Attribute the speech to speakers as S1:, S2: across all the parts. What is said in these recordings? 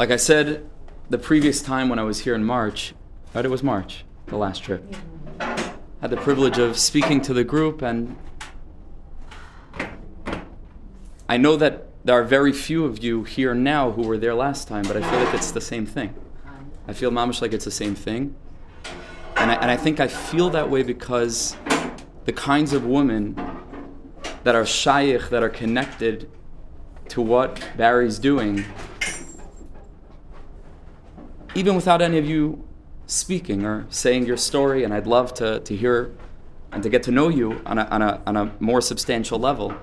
S1: like I said, the previous time when I was here in March, right? It was March, the last trip. I had the privilege of speaking to the group, and I know that there are very few of you here now who were there last time, but I feel like it's the same thing. I feel mamish like it's the same thing. And I, and I think I feel that way because the kinds of women that are shaykh, that are connected to what Barry's doing, even without any of you speaking or saying your story, and I'd love to, to hear and to get to know you on a, on, a, on a more substantial level.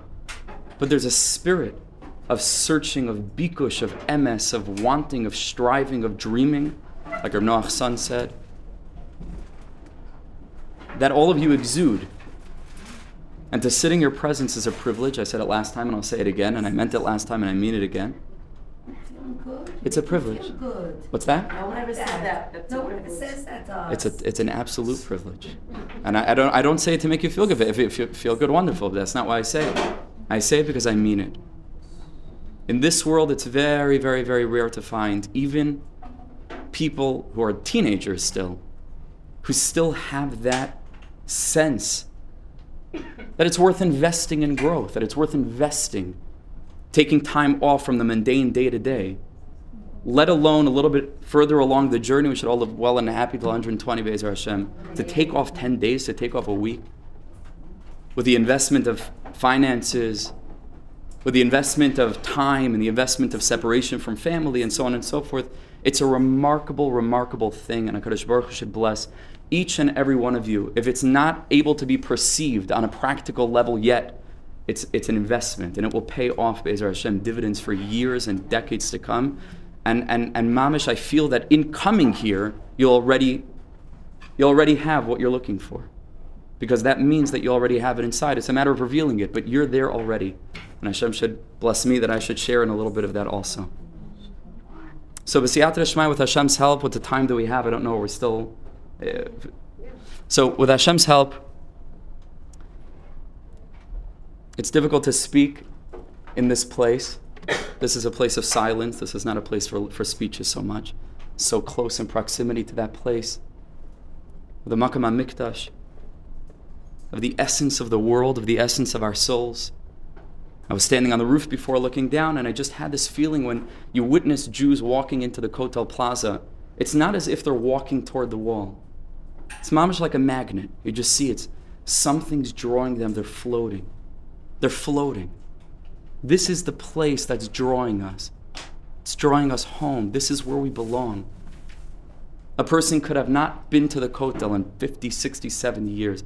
S1: But there's a spirit of searching, of bikush, of emes, of wanting, of striving, of dreaming, like our Noach's son said, that all of you exude. And to sit in your presence is a privilege. I said it last time and I'll say it again, and I meant it last time and I mean it again. It's a privilege. What's that?
S2: No one ever said that.
S3: No one ever says that to us.
S1: It's a it's an absolute privilege, and I, I don't I don't say it to make you feel good. If you feel good, wonderful. But that's not why I say it. I say it because I mean it. In this world, it's very very very rare to find even people who are teenagers still, who still have that sense that it's worth investing in growth, that it's worth investing, taking time off from the mundane day to day, let alone a little bit further along the journey, we should all live well and happy till 120 days, Hashem, to take off 10 days, to take off a week, with the investment of finances, with the investment of time and the investment of separation from family and so on and so forth. It's a remarkable, remarkable thing, and HaKadosh Baruch Hu should bless each and every one of you. If it's not able to be perceived on a practical level yet, it's, it's an investment, and it will pay off, Be'ezer Hashem, dividends for years and decades to come. And, and, and Mamish, I feel that in coming here, you'll already, you already have what you're looking for. Because that means that you already have it inside. It's a matter of revealing it, but you're there already. And Hashem should bless me that I should share in a little bit of that also. So, with Hashem's help, with the time that we have, I don't know, we're still. Uh, so, with Hashem's help, it's difficult to speak in this place. This is a place of silence. This is not a place for, for speeches so much. So close in proximity to that place. The Makam Mikdash, of the essence of the world, of the essence of our souls. I was standing on the roof before looking down, and I just had this feeling when you witness Jews walking into the Kotel Plaza, it's not as if they're walking toward the wall. It's mamish like a magnet. You just see it's something's drawing them, they're floating. They're floating. This is the place that's drawing us. It's drawing us home. This is where we belong. A person could have not been to the Kotel in 50, 60, 70 years.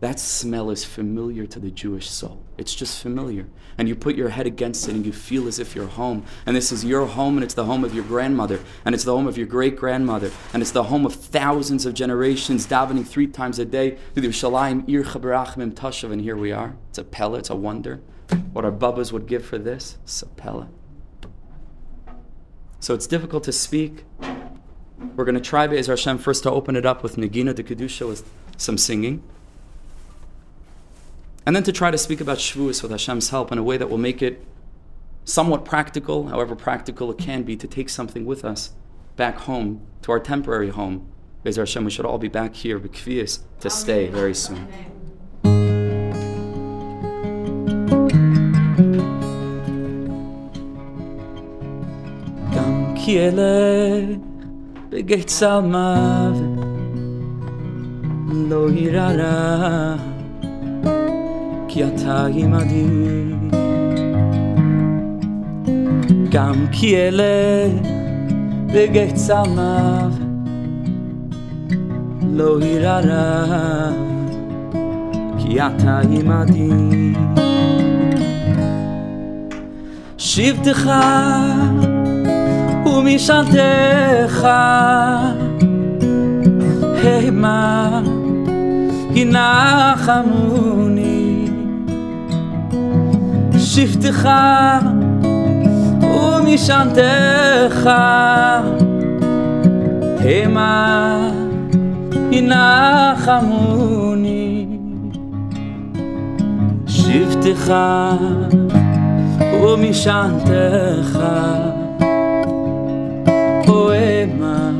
S1: That smell is familiar to the Jewish soul. It's just familiar. And you put your head against it and you feel as if you're home. And this is your home and it's the home of your grandmother. And it's the home of your great grandmother. And it's the home of thousands of generations davening three times a day. And here we are. It's a pella, it's a wonder. What our bubbas would give for this, it's a pella. So it's difficult to speak. We're going to try, Be'ez Hashem, first to open it up with Neginah de Kedusha with some singing. And then to try to speak about Shavuos with Hashem's help in a way that will make it somewhat practical, however practical it can be, to take something with us back home, to our temporary home. Be'ez Hashem, we should all be back here, B'kvias, to stay very soon. כי אלך בגיא צל מוות לא יירא רע כי אתה עימדי. גם כי אלה רגעי צמיו לא יירא רע, כי אתה עימדי. שבטך ומשענתך המה ינחמו שבתך ומשענתך המה ינחמוני שבתך ומשענתך המה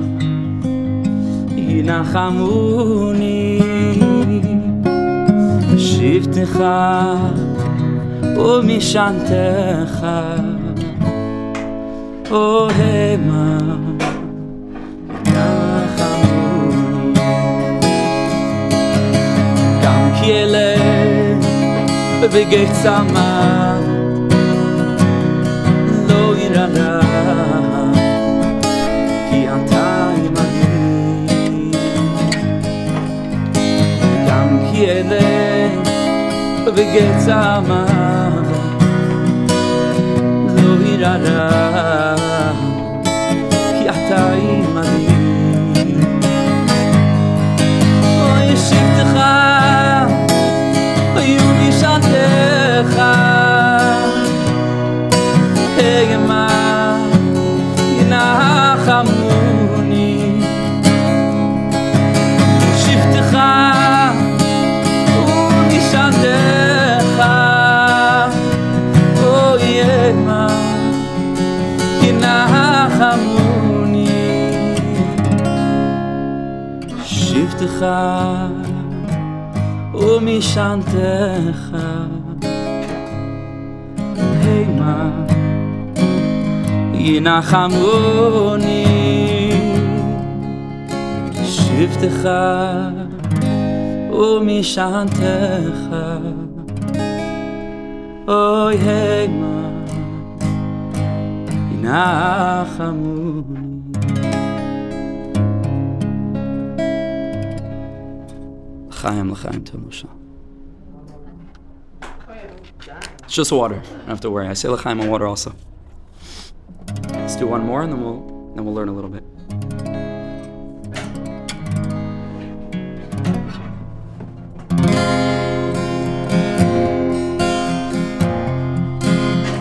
S1: ינחמוני שבטך ומשענתך אוהמה תחמוני גם כי אלם בבגי צמא לא ירנה כי אתה עמדי גם כי אלם בבגי צמא لنا. يحتاج שבטך ומשענתך המה ינחמוני שבטך ומשענתך אוי המה ינחמוני לחיים לחיים טוב משה It's just water. You don't have to worry. I say l'chaim and water also. Let's do one more and then we'll then we'll learn a little bit.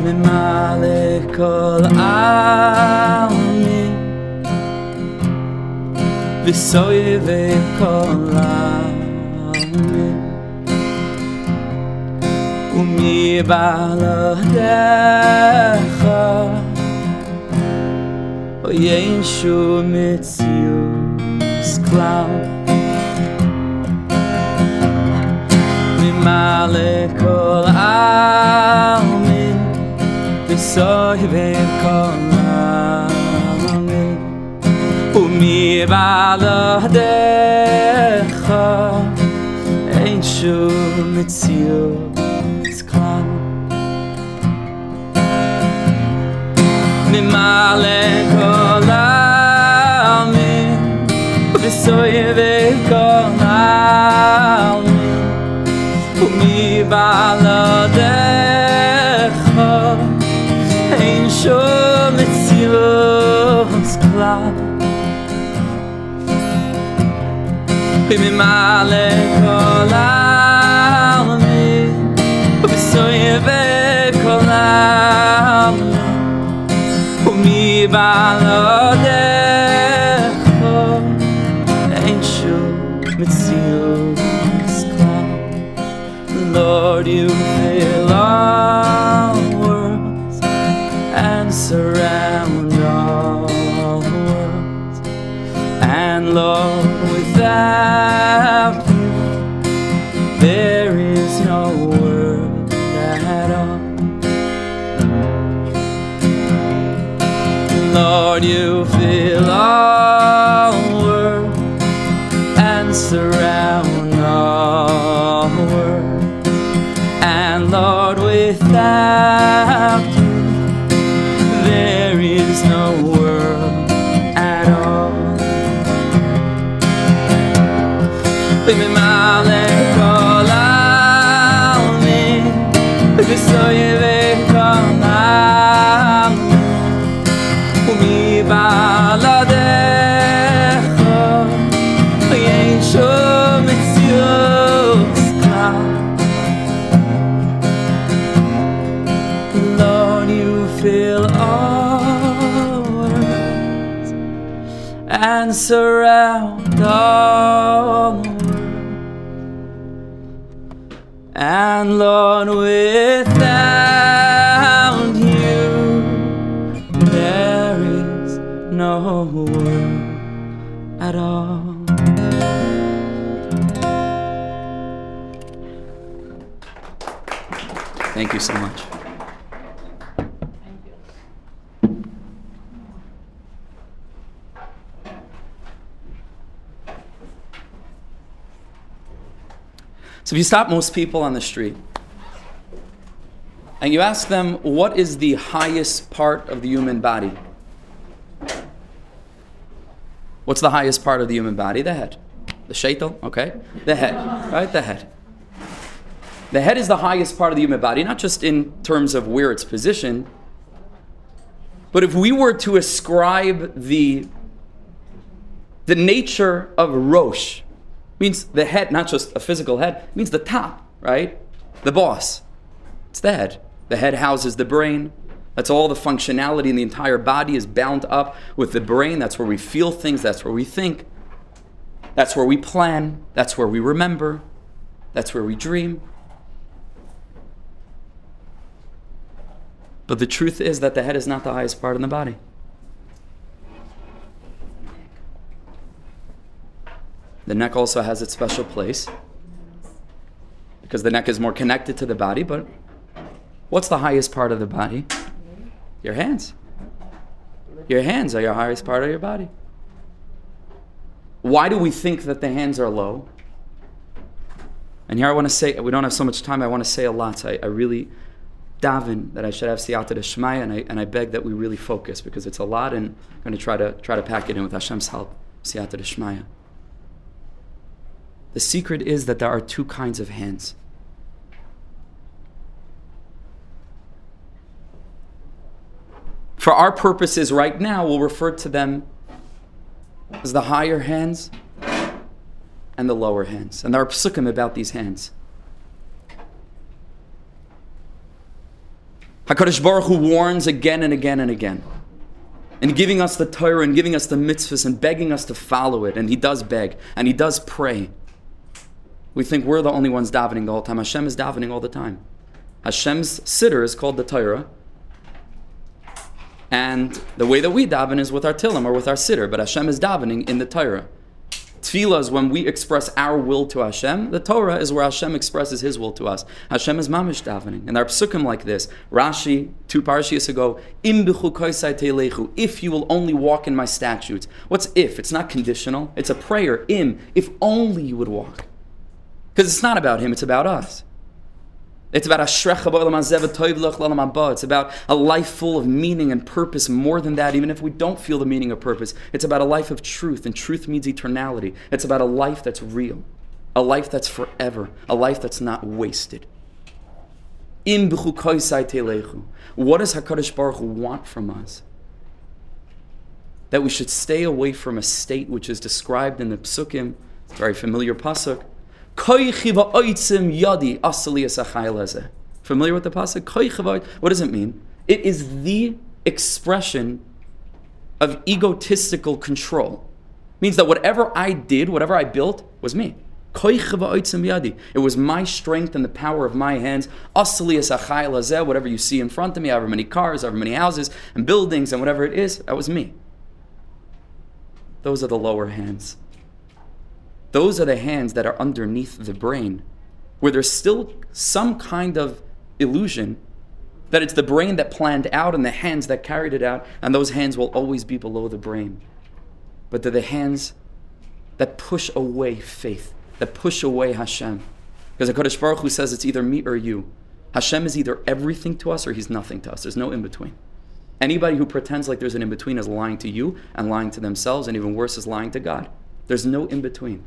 S1: ממלא כל עלמי וסובב כל עלמי ni bala de kha o ye in shu mit you sklau mi male kol a mi de so ve mi o mi bala de kha ein shu you כל העלמין וסובב כל העלמין ומבלעדיך אין שום מציאות כלל וממלא כל העלמין by the Lord, you So if you stop most people on the street and you ask them what is the highest part of the human body? What's the highest part of the human body? The head. The shaitel, okay? The head, right? The head. The head is the highest part of the human body, not just in terms of where it's positioned, but if we were to ascribe the, the nature of Rosh, means the head, not just a physical head, means the top, right? The boss. It's the head. The head houses the brain. That's all the functionality in the entire body is bound up with the brain. That's where we feel things. That's where we think. That's where we plan. That's where we remember. That's where we dream. But the truth is that the head is not the highest part in the body. The neck also has its special place because the neck is more connected to the body, but what's the highest part of the body? Your hands. Your hands are your highest part of your body. Why do we think that the hands are low? And here I want to say, we don't have so much time, I want to say a lot. I, I really daven that I should have siyata Shmaya, and I, and I beg that we really focus because it's a lot, and I'm going to try to, try to pack it in with Hashem's help, siyata Shmaya. The secret is that there are two kinds of hands. For our purposes right now, we'll refer to them as the higher hands and the lower hands. And there are psukim about these hands. HaKadosh Baruch Hu warns again and again and again. And giving us the Torah and giving us the mitzvahs and begging us to follow it. And he does beg and he does pray. We think we're the only ones davening the whole time. Hashem is davening all the time. Hashem's siddur is called the Torah. And the way that we daven is with our tilim or with our siddur, but Hashem is davening in the Torah. Tefillah is when we express our will to Hashem. The Torah is where Hashem expresses His will to us. Hashem is mamish davening, and there are psukim like this. Rashi, two parashiyas ago, im If you will only walk in my statutes. What's if? It's not conditional. It's a prayer. Im, if only you would walk. Because it's not about him, it's about us. It's about It's about a life full of meaning and purpose. More than that, even if we don't feel the meaning of purpose, it's about a life of truth, and truth means eternality. It's about a life that's real, a life that's forever, a life that's not wasted. What does Hakadosh Baruch Hu want from us? That we should stay away from a state which is described in the Psukim, very familiar pasuk Familiar with the pasuk? What does it mean? It is the expression of egotistical control. It means that whatever I did, whatever I built, was me. It was my strength and the power of my hands. Whatever you see in front of me, however many cars, however many houses and buildings and whatever it is, that was me. Those are the lower hands. Those are the hands that are underneath the brain, where there's still some kind of illusion that it's the brain that planned out and the hands that carried it out, and those hands will always be below the brain. But they're the hands that push away faith, that push away Hashem. Because HaKadosh Baruch Hu says it's either me or you. Hashem is either everything to us or he's nothing to us. There's no in between. Anybody who pretends like there's an in between is lying to you and lying to themselves, and even worse, is lying to God. There's no in between.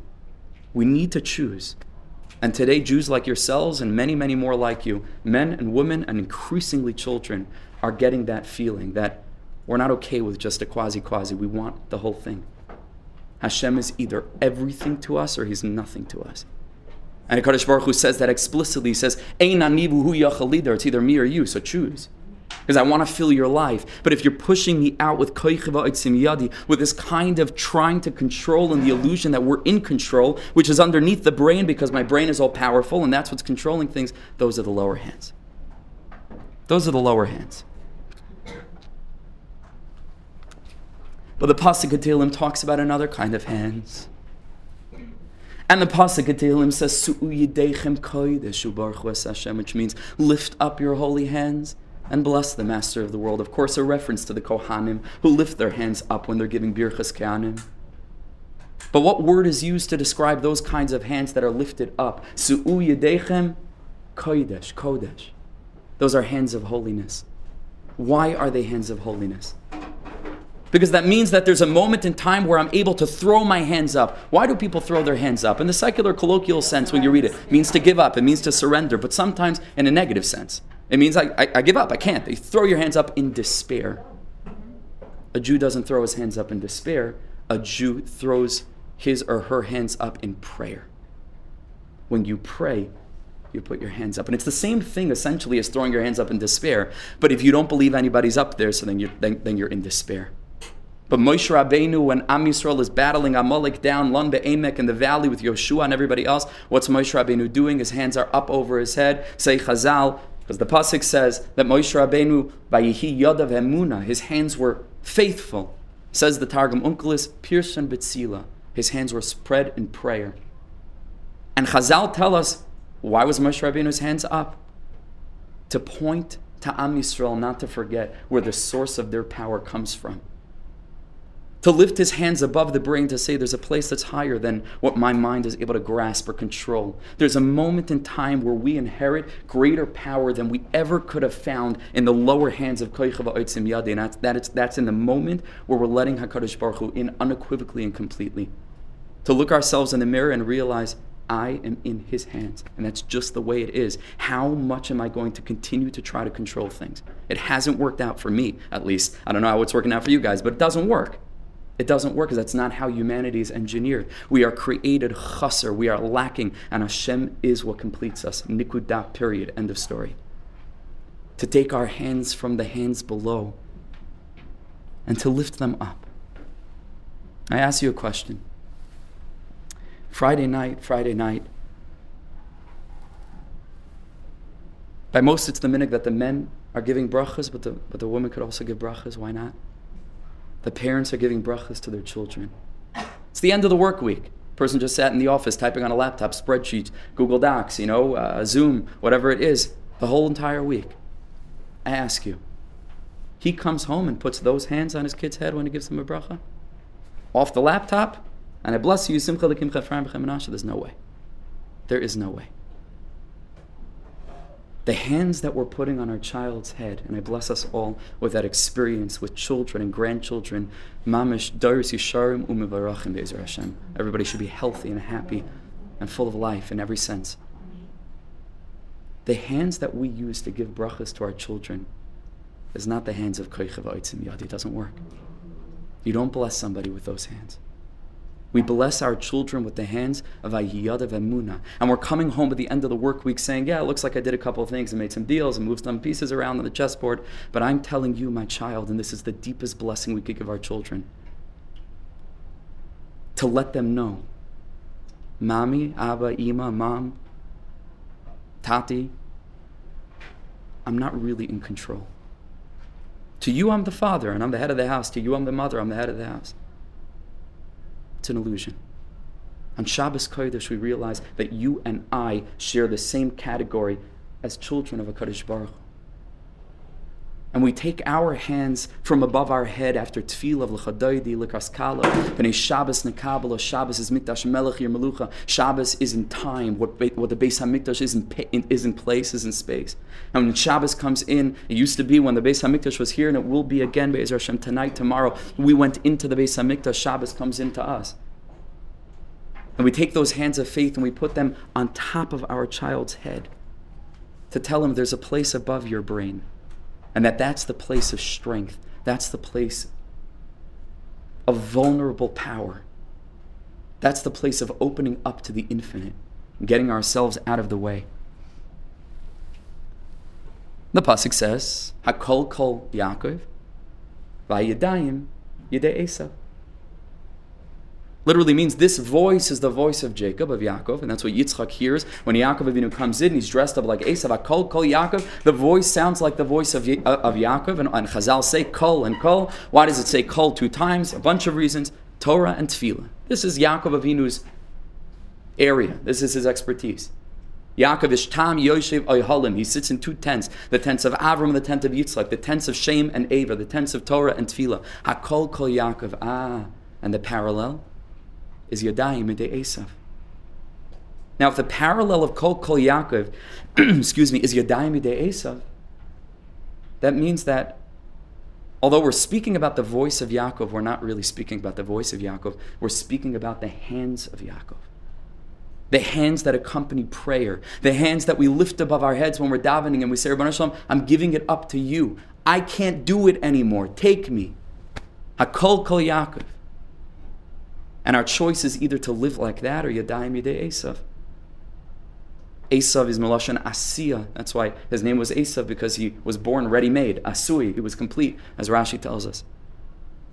S1: We need to choose. And today, Jews like yourselves and many, many more like you, men and women and increasingly children, are getting that feeling that we're not okay with just a quasi quasi. We want the whole thing. Hashem is either everything to us or he's nothing to us. And Kadosh Baruch Hu says that explicitly. He says, It's either me or you, so choose because I want to fill your life. But if you're pushing me out with with this kind of trying to control and the illusion that we're in control, which is underneath the brain because my brain is all powerful and that's what's controlling things, those are the lower hands. Those are the lower hands. But the Pasuk Tehillim talks about another kind of hands. And the Pasuk Tehillim says, which means lift up your holy hands and bless the Master of the world. Of course, a reference to the Kohanim who lift their hands up when they're giving Birchas Kehanim. But what word is used to describe those kinds of hands that are lifted up? Su'u yedechem kodesh, kodesh. Those are hands of holiness. Why are they hands of holiness? Because that means that there's a moment in time where I'm able to throw my hands up. Why do people throw their hands up? In the secular colloquial sense, when you read it, it means to give up, it means to surrender, but sometimes in a negative sense. It means I, I, I give up, I can't. You throw your hands up in despair. A Jew doesn't throw his hands up in despair, a Jew throws his or her hands up in prayer. When you pray, you put your hands up. And it's the same thing essentially as throwing your hands up in despair. But if you don't believe anybody's up there, so then you're, then, then you're in despair. But Moshe Rabbeinu, when Am Yisrael is battling Amalek down Lun Be'emek in the valley with Yoshua and everybody else, what's Moshe Rabbeinu doing? His hands are up over his head. Say Chazal, because the pasuk says that Moshe Rabbeinu, Vayihi Yodav Emuna, his hands were faithful. Says the Targum Onkelos, Pirsan Betzila. His hands were spread in prayer. And Chazal tell us why was Moshe Rabbeinu's hands up? To point to Am Yisrael, not to forget where the source of their power comes from to lift his hands above the brain to say there's a place that's higher than what my mind is able to grasp or control. There's a moment in time where we inherit greater power than we ever could have found in the lower hands of Koichav Oitzim Yadi. And that's, that is, that's in the moment where we're letting HaKadosh Baruch Hu in unequivocally and completely. To look ourselves in the mirror and realize I am in his hands. And that's just the way it is. How much am I going to continue to try to control things? It hasn't worked out for me, at least. I don't know how it's working out for you guys, but it doesn't work. It doesn't work because that's not how humanity is engineered. We are created chasser, we are lacking, and Hashem is what completes us. Nikudah, period. End of story. To take our hands from the hands below and to lift them up. I ask you a question. Friday night, Friday night, by most it's the minute that the men are giving brachas, but the, but the woman could also give brachas. Why not? The parents are giving brachas to their children. It's the end of the work week. Person just sat in the office typing on a laptop, spreadsheet, Google Docs, you know, uh, Zoom, whatever it is, the whole entire week. I ask you, he comes home and puts those hands on his kid's head when he gives them a bracha? Off the laptop? And I bless you, Simcha There's no way. There is no way the hands that we're putting on our child's head, and I bless us all with that experience with children and grandchildren. Mamish daris yisharim umivarachim be'ezer Hashem. Everybody should be healthy and happy and full of life in every sense. The hands that we use to give brachas to our children is not the hands of koichav oitzim yad. It doesn't work. You don't bless somebody with those hands. We bless our children with the hands of Ayyad of Emuna. And we're coming home at the end of the work week saying, Yeah, it looks like I did a couple of things and made some deals and moved some pieces around on the chessboard. But I'm telling you, my child, and this is the deepest blessing we could give our children, to let them know Mommy, Abba, Ima, Mom, Tati, I'm not really in control. To you, I'm the father and I'm the head of the house. To you, I'm the mother, I'm the head of the house. It's an illusion. On Shabbos Kodesh, we realize that you and I share the same category as children of a Kodesh Baruch and we take our hands from above our head after tefillah, l'chadaydi, l'kaskala, b'nei Shabbos nekabala, Shabbos is mikdash melech yir melucha, Shabbos is in time, what, what the Beis HaMikdash is in, is in place, is in space. And when Shabbos comes in, it used to be when the Beis HaMikdash was here, and it will be again, Be'ez Hashem, tonight, tomorrow, we went into the Beis HaMikdash, Shabbos comes into us. And we take those hands of faith and we put them on top of our child's head to tell him there's a place above your brain and that that's the place of strength. That's the place of vulnerable power. That's the place of opening up to the infinite, getting ourselves out of the way. The pasuk says, "Hakol kol Yaakov, vayidayim yidei Esav." Literally means this voice is the voice of Jacob, of Yaakov, and that's what Yitzchak hears when Yaakov Avinu comes in. He's dressed up like Esav, Kol, Kol, Yaakov. The voice sounds like the voice of, uh, of Yaakov, and, and Chazal say Kol and Kol. Why does it say Kol two times? A bunch of reasons. Torah and Tefillah. This is Yaakov Avinu's area. This is his expertise. Yaakov is Tam Yoshev Oyhalim. He sits in two tents: the tents of Avram and the tent of Yitzchak, the tents of Shem and Ever, the tents of Torah and Tefillah. Hakol Kol Yaakov. Ah, and the parallel is Yadayim and Esav. Now, if the parallel of Kol Kol Yaakov, excuse me, is Yadayim and Esav, that means that although we're speaking about the voice of Yaakov, we're not really speaking about the voice of Yaakov. We're speaking about the hands of Yaakov the hands that accompany prayer, the hands that we lift above our heads when we're davening and we say, Rabban Shalom, I'm giving it up to you. I can't do it anymore. Take me. Hakol kol Yaakov. And our choice is either to live like that or Yadayim Yadei Esav. Esav is Melashon Asiya. That's why his name was Esav, because he was born ready made. Asui, he was complete, as Rashi tells us.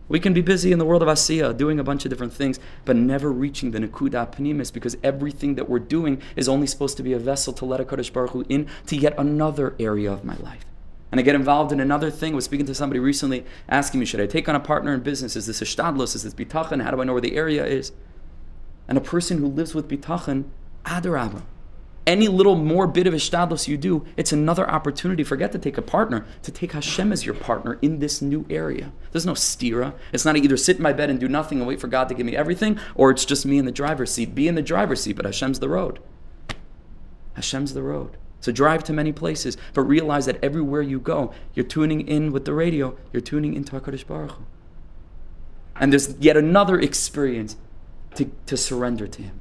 S1: We can be busy in the world of Asiya, doing a bunch of different things, but never reaching the Nakuda Panimis because everything that we're doing is only supposed to be a vessel to let a Kodesh Baruch Hu in to yet another area of my life. And I get involved in another thing. I was speaking to somebody recently asking me, should I take on a partner in business? Is this a shtadlus? Is this bitachon? How do I know where the area is? And a person who lives with bitachon, adarabah any little more bit of ishtadlos you do, it's another opportunity. Forget to take a partner, to take Hashem as your partner in this new area. There's no stira. It's not either sit in my bed and do nothing and wait for God to give me everything, or it's just me in the driver's seat. Be in the driver's seat, but Hashem's the road. Hashem's the road. So drive to many places, but realize that everywhere you go, you're tuning in with the radio, you're tuning into HaKadosh Baruch Hu. And there's yet another experience to, to surrender to Him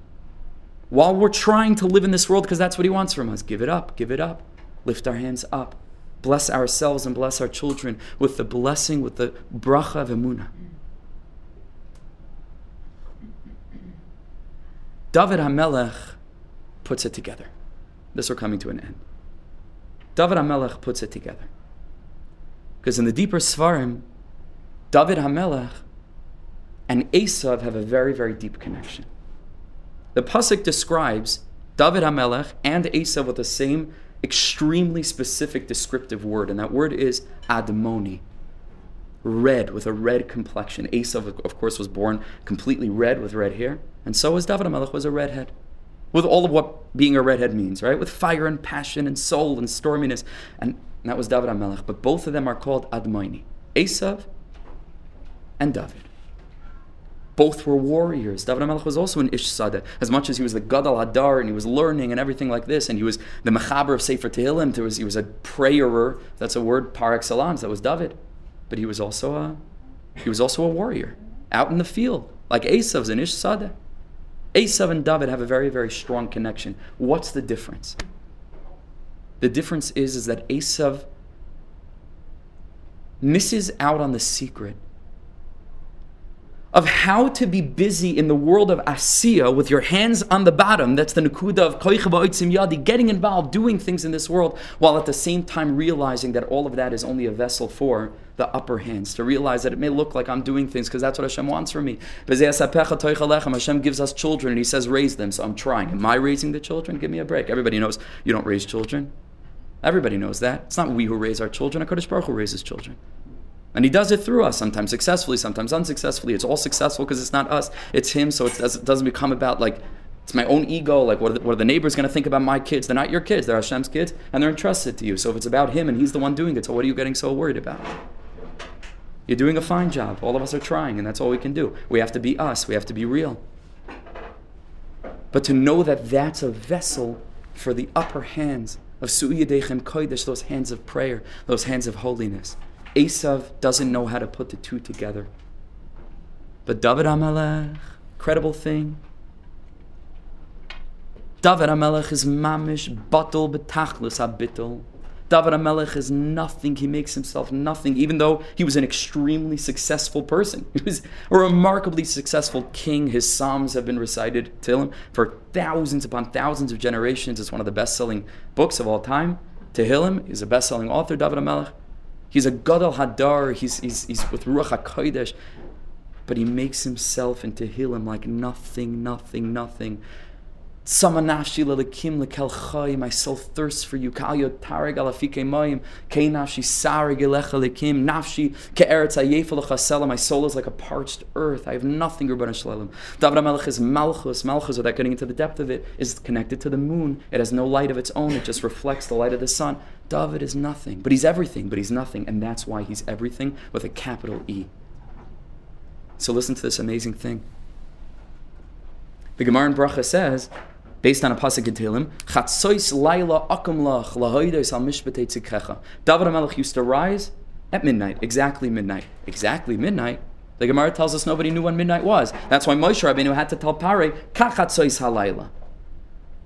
S1: while we're trying to live in this world because that's what He wants from us. Give it up, give it up. Lift our hands up. Bless ourselves and bless our children with the blessing, with the bracha of emunah. David HaMelech puts it together. This we're coming to an end. David HaMelech puts it together. Because in the deeper Svarim, David HaMelech and Esav have a very, very deep connection. The pasuk describes David Hamelech and Esav with the same extremely specific descriptive word, and that word is admoni, red with a red complexion. Esav, of course, was born completely red with red hair, and so was David Hamelech was a redhead, with all of what being a redhead means, right? With fire and passion and soul and storminess, and that was David Hamelech. But both of them are called admoni, Esav and David. Both were warriors. David HaMelech was also an Ish Sadeh. As much as he was the Gadol Hador and he was learning and everything like this, and he was the Mechaber of Sefer Tehillim, there was, he was a prayerer. That's a word par excellence. That was David. But he was also a, he was also a warrior out in the field, like Esav's an Ish Sadeh. Esav and David have a very, very strong connection. What's the difference? The difference is, is that Esav misses out on the secret of how to be busy in the world of Asiya with your hands on the bottom. That's the Nakuda of Yadi, getting involved, doing things in this world, while at the same time realizing that all of that is only a vessel for the upper hands. To realize that it may look like I'm doing things because that's what Hashem wants from me. Hashem gives us children and He says, raise them. So I'm trying. Am I raising the children? Give me a break. Everybody knows you don't raise children. Everybody knows that. It's not we who raise our children, HaKadosh Baruch who raises children. And he does it through us, sometimes successfully, sometimes unsuccessfully. It's all successful because it's not us, it's him. So it doesn't become about like, it's my own ego. Like, what are the, what are the neighbors going to think about my kids? They're not your kids, they're Hashem's kids, and they're entrusted to you. So if it's about him and he's the one doing it, so what are you getting so worried about? You're doing a fine job. All of us are trying, and that's all we can do. We have to be us, we have to be real. But to know that that's a vessel for the upper hands of Su'yadechem Kodesh, those hands of prayer, those hands of holiness. Esav doesn't know how to put the two together. But David HaMelech, credible thing. David HaMelech is mamish batal betachlus abital. David HaMelech is nothing. He makes himself nothing, even though he was an extremely successful person. He was a remarkably successful king. His psalms have been recited to him for thousands upon thousands of generations. It's one of the best-selling books of all time. Tehillim is a best-selling author, David HaMelech. He's a Gadol Hador. He's, he's, he's with Ruach HaKodesh. but he makes himself into Tehillim like nothing, nothing, nothing. Sama nafshi lelekim lekel chay, my soul thirsts for you. Kal yod tareg alafike moim, kei nafshi sareg elecha lekim, nafshi ke'eretz ayefa lechasela, my soul is like a parched earth. I have nothing, Rabban Shalom. David HaMelech is malchus. Malchus, without getting into the depth of it, is connected to the moon. It has no light of its own. It just reflects the light of the sun. David is nothing, but he's everything, but he's nothing, and that's why he's everything with a capital E. So listen to this amazing thing. The Gemara in Bracha says based on a pasuk in Tehillim, laila akum lach al. David HaMelech used to rise at midnight, exactly midnight, exactly midnight. The Gemara tells us nobody knew when midnight was. That's why Moshe Rabbeinu had to tell Pare, Kachatzois halayla.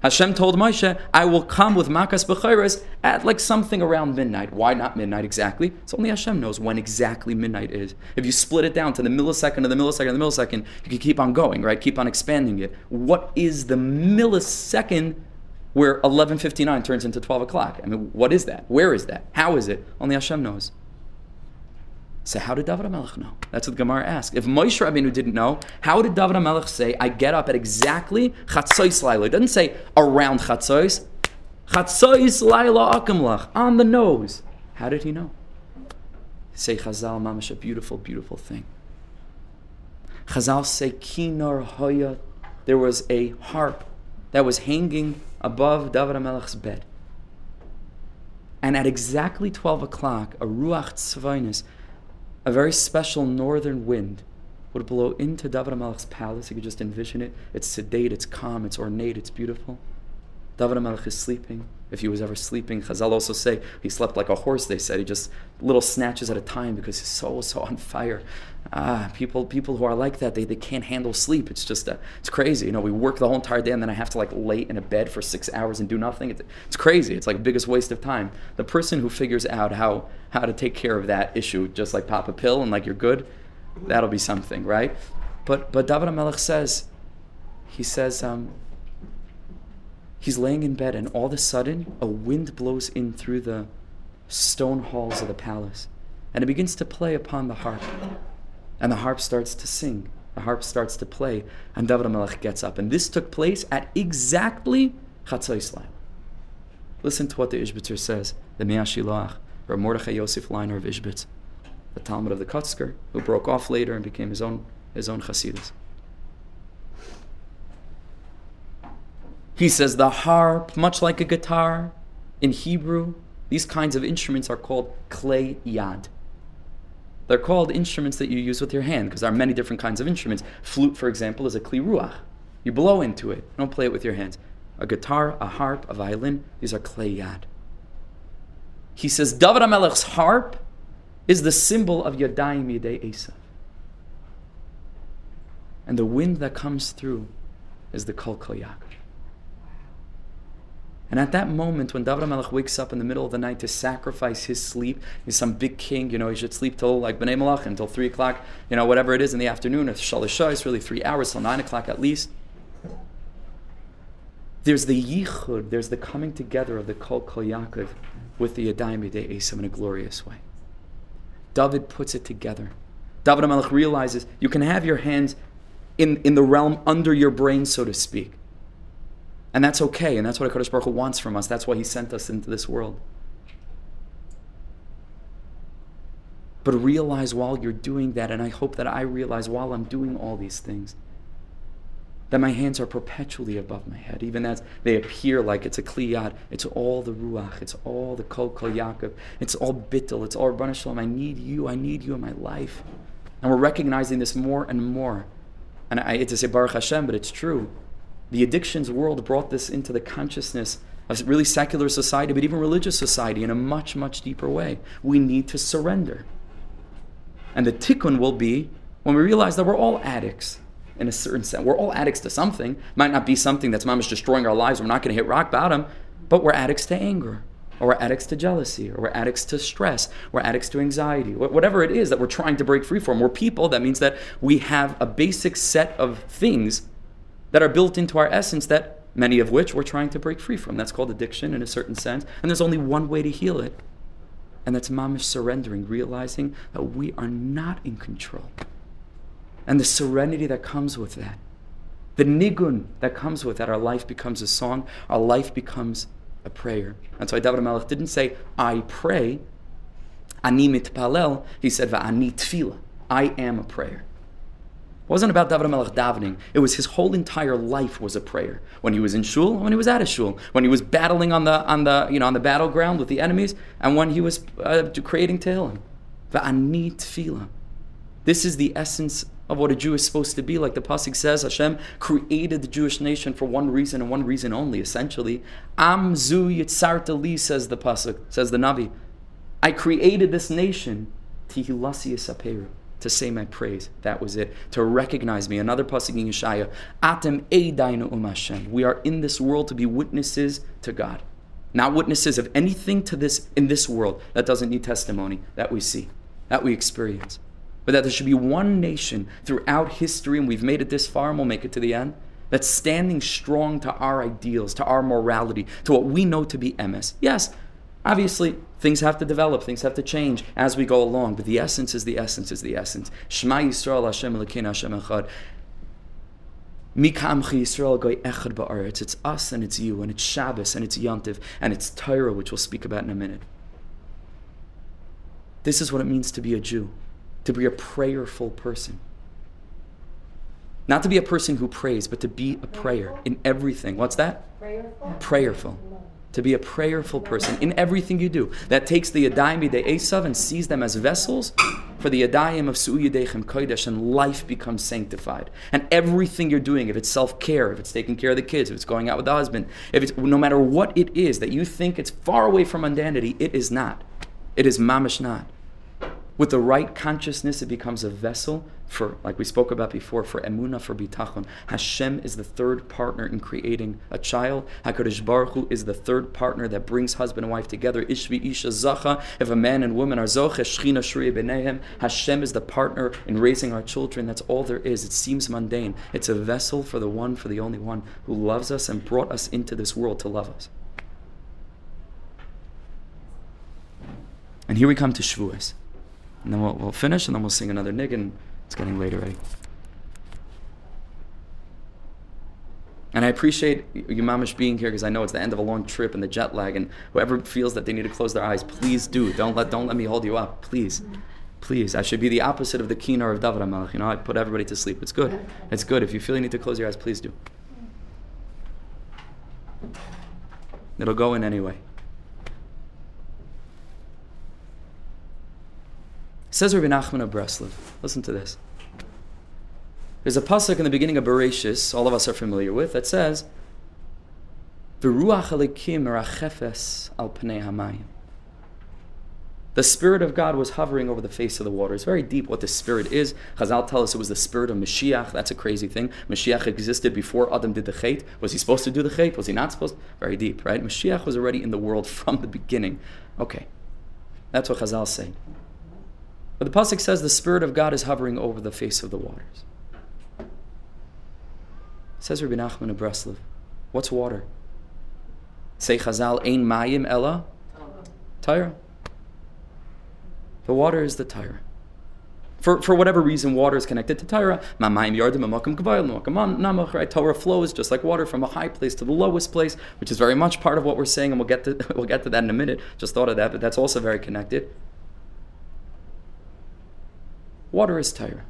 S1: Hashem told Moshe, I will come with Makas Bechoros at like something around midnight. Why not midnight exactly? It's only Hashem knows when exactly midnight is. If you split it down to the millisecond of the millisecond of the millisecond, you can keep on going, right? Keep on expanding it. What is the millisecond where 11.59 turns into 12 o'clock? I mean, what is that? Where is that? How is it? Only Hashem knows. So how did David HaMelech know? That's what the Gemara asks. If Moshe Rabbeinu didn't know, how did David HaMelech say, I get up at exactly Chatzos Laila? It doesn't say around Chatzos. Chatzos Laila Akamlach, on the nose. How did he know? Say Chazal Mamash, a beautiful, beautiful thing. Chazal say Kinar Hoya, there was a harp that was hanging above David HaMelech's bed. And at exactly 12 o'clock, a Ruach Tzefonis, a very special northern wind would blow into David HaMelech's palace. You could just envision it. It's sedate, it's calm, it's ornate, it's beautiful. David HaMelech is sleeping. If he was ever sleeping, Chazal also say he slept like a horse, they said. He just little snatches at a time because his soul was so on fire. Ah, people people who are like that, they, they can't handle sleep. It's just, uh, it's crazy. You know, we work the whole entire day and then I have to like lay in a bed for six hours and do nothing. It's, it's crazy. It's like the biggest waste of time. The person who figures out how, how to take care of that issue, just like pop a pill and like you're good, that'll be something, right? But, but David HaMelech says, he says, um, he's laying in bed and all of a sudden a wind blows in through the stone halls of the palace and it begins to play upon the harp and the harp starts to sing. The harp starts to play. And David HaMelech gets up. And this took place at exactly Chatzah Islam listen to what the Ishbitzer says. The Mei HaShiloach or Mordechai Yosef Leiner of Ishbitz the Talmid of the Kotzker who broke off later and became his own his own Hasidus He says the harp, much like a guitar, in Hebrew, these kinds of instruments are called klei yad. They're called instruments that you use with your hand because there are many different kinds of instruments. Flute, for example, is a kli ruach. You blow into it. You don't play it with your hands. A guitar, a harp, a violin, these are klei yad. He says David HaMelech's harp is the symbol of Yadayim Yidei Esav. And the wind that comes through is the Kol Kol. And at that moment, when David HaMelech wakes up in the middle of the night to sacrifice his sleep, he's some big king, you know, he should sleep till like Bnei Malach until 3 o'clock, you know, whatever it is in the afternoon, or Shalisha, it's really three hours till 9 o'clock at least. There's the yichud, there's the coming together of the Kol Kol Yaakov with the Yadayim Yadei Esav in a glorious way. David puts it together. David HaMelech realizes you can have your hands in, in the realm under your brain, so to speak. And that's okay, and that's what HaKadosh Baruch Hu wants from us. That's why He sent us into this world. But realize while you're doing that, and I hope that I realize while I'm doing all these things, that my hands are perpetually above my head, even as they appear like it's a kliyat. It's all the ruach. It's all the kol kol Yaakov. It's all bittel. It's all Rabban Shalom. I need you. I need you in my life. And we're recognizing this more and more. And I hate to say Baruch Hashem, but it's true. The addictions world brought this into the consciousness of really secular society, but even religious society in a much, much deeper way. We need to surrender. And the tikkun will be when we realize that we're all addicts in a certain sense. We're all addicts to something. Might not be something that's mamish destroying our lives. We're not going to hit rock bottom, but we're addicts to anger, or we're addicts to jealousy, or we're addicts to stress, we're addicts to anxiety, whatever it is that we're trying to break free from. We're people. That means that we have a basic set of things that are built into our essence that many of which we're trying to break free from. That's called addiction in a certain sense. And there's only one way to heal it. And that's mamish surrendering, realizing that we are not in control. and the serenity that comes with that. The nigun that comes with that, our life becomes a song, our life becomes a prayer. That's why David Melech didn't say, I pray, ani mitpalel, he said, va'ani tefillah, I am a prayer. It wasn't about David Melech davening. It was his whole entire life was a prayer. When he was in shul, when he was out of shul, when he was battling on the on the you know on the battleground with the enemies, and when he was uh, creating Tehillim. Va'ani tefillah. This is the essence of what a Jew is supposed to be. Like the pasuk says, Hashem created the Jewish nation for one reason and one reason only. Essentially, Am zu yitzarta li says the pasuk, says the Navi. I created this nation tihilasi aperu to say my praise. That was it. To recognize me. Another pasuk in Yeshaya. Atem eidainu um Hashem. We are in this world to be witnesses to God, not witnesses of anything to this in this world that doesn't need testimony that we see, that we experience but that there should be one nation throughout history, and we've made it this far and we'll make it to the end, that's standing strong to our ideals, to our morality, to what we know to be emes. Yes, obviously, things have to develop, things have to change as we go along, but the essence is the essence is the essence. Shema Yisrael Hashem Elokeinu Hashem Echad. Mikamchi Yisrael goy echad ba'aretz. It's us and it's you, and it's Shabbos and it's Yontiv and it's Torah, which we'll speak about in a minute. This is what it means to be a Jew to be a prayerful person. Not to be a person who prays, but to be a prayer in everything. What's that?
S2: Prayerful.
S1: Prayerful. To be a prayerful person in everything you do. That takes the Yadayim de Esav and sees them as vessels for the Yadayim of Su'yadechem Kodesh, and life becomes sanctified. And everything you're doing, if it's self care, if it's taking care of the kids, if it's going out with the husband, if it's no matter what it is that you think it's far away from mundanity, it is not. It is mamish not. With the right consciousness, it becomes a vessel for, like we spoke about before, for emuna, for bitachon. Hashem is the third partner in creating a child. Hakadosh Baruch Hu is the third partner that brings husband and wife together. Ishvi isha zacha. If a man and woman are zoche, shchina shriya b'nehem. Hashem is the partner in raising our children. That's all there is. It seems mundane. It's a vessel for the one, for the only one who loves us and brought us into this world to love us. And here we come to Shavuos. And then we'll, we'll finish and then we'll sing another nig and it's getting late already. And I appreciate you mamish being here because I know it's the end of a long trip and the jet lag. And whoever feels that they need to close their eyes, please do. Don't let don't let me hold you up, please, please. I should be the opposite of the kinor of David HaMelech. You know, I put everybody to sleep. It's good. It's good. If you feel you need to close your eyes, please do. It'll go in anyway. Says Rabbi Nachman of Breslov. Listen to this. There's a pasuk in the beginning of Bereshis, all of us are familiar with, that says, "V'ruach Elokim al hamayim." The Spirit of God was hovering over the face of the water. It's very deep what the Spirit is. Chazal tell us it was the Spirit of Mashiach. That's a crazy thing. Mashiach existed before Adam did the Chait. Was he supposed to do the Chait? Was he not supposed? Very deep, right? Mashiach was already in the world from the beginning. Okay, that's what Chazal say. But the pasuk says the Spirit of God is hovering over the face of the waters. Says Rabbi Nachman of Breslov, what's water? Say Chazal, Ein Mayim Ella? Torah. The water is the Torah. For, for whatever reason, water is connected to Torah. Mamayim yardim amakam kavayil namach. Right, Torah flows just like water from a high place to the lowest place, which is very much part of what we're saying, and we'll get to we'll get to that in a minute. Just thought of that, but that's also very connected. Water is Torah.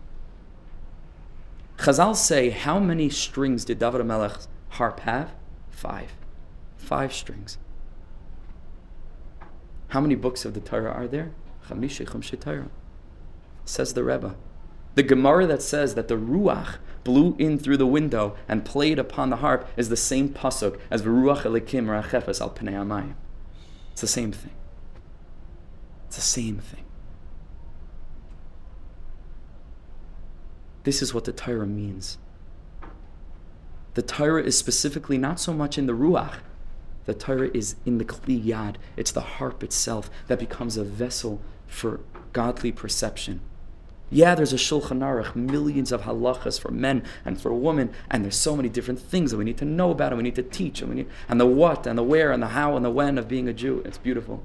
S1: Chazal say, how many strings did David Melech's harp have? Five. Five strings. How many books of the Torah are there? Torah. Says the Rebbe. The Gemara that says that the Ruach blew in through the window and played upon the harp is the same pasuk as Ruach Elokim Rachefes al Pnei It's the same thing. It's the same thing. This is what the Torah means. The Torah is specifically not so much in the Ruach, the Torah is in the Kli Yad. It's the harp itself that becomes a vessel for godly perception. Yeah, there's a Shulchan Aruch, millions of halachas for men and for women, and there's so many different things that we need to know about and we need to teach, and, we need, and the what and the where and the how and the when of being a Jew. It's beautiful.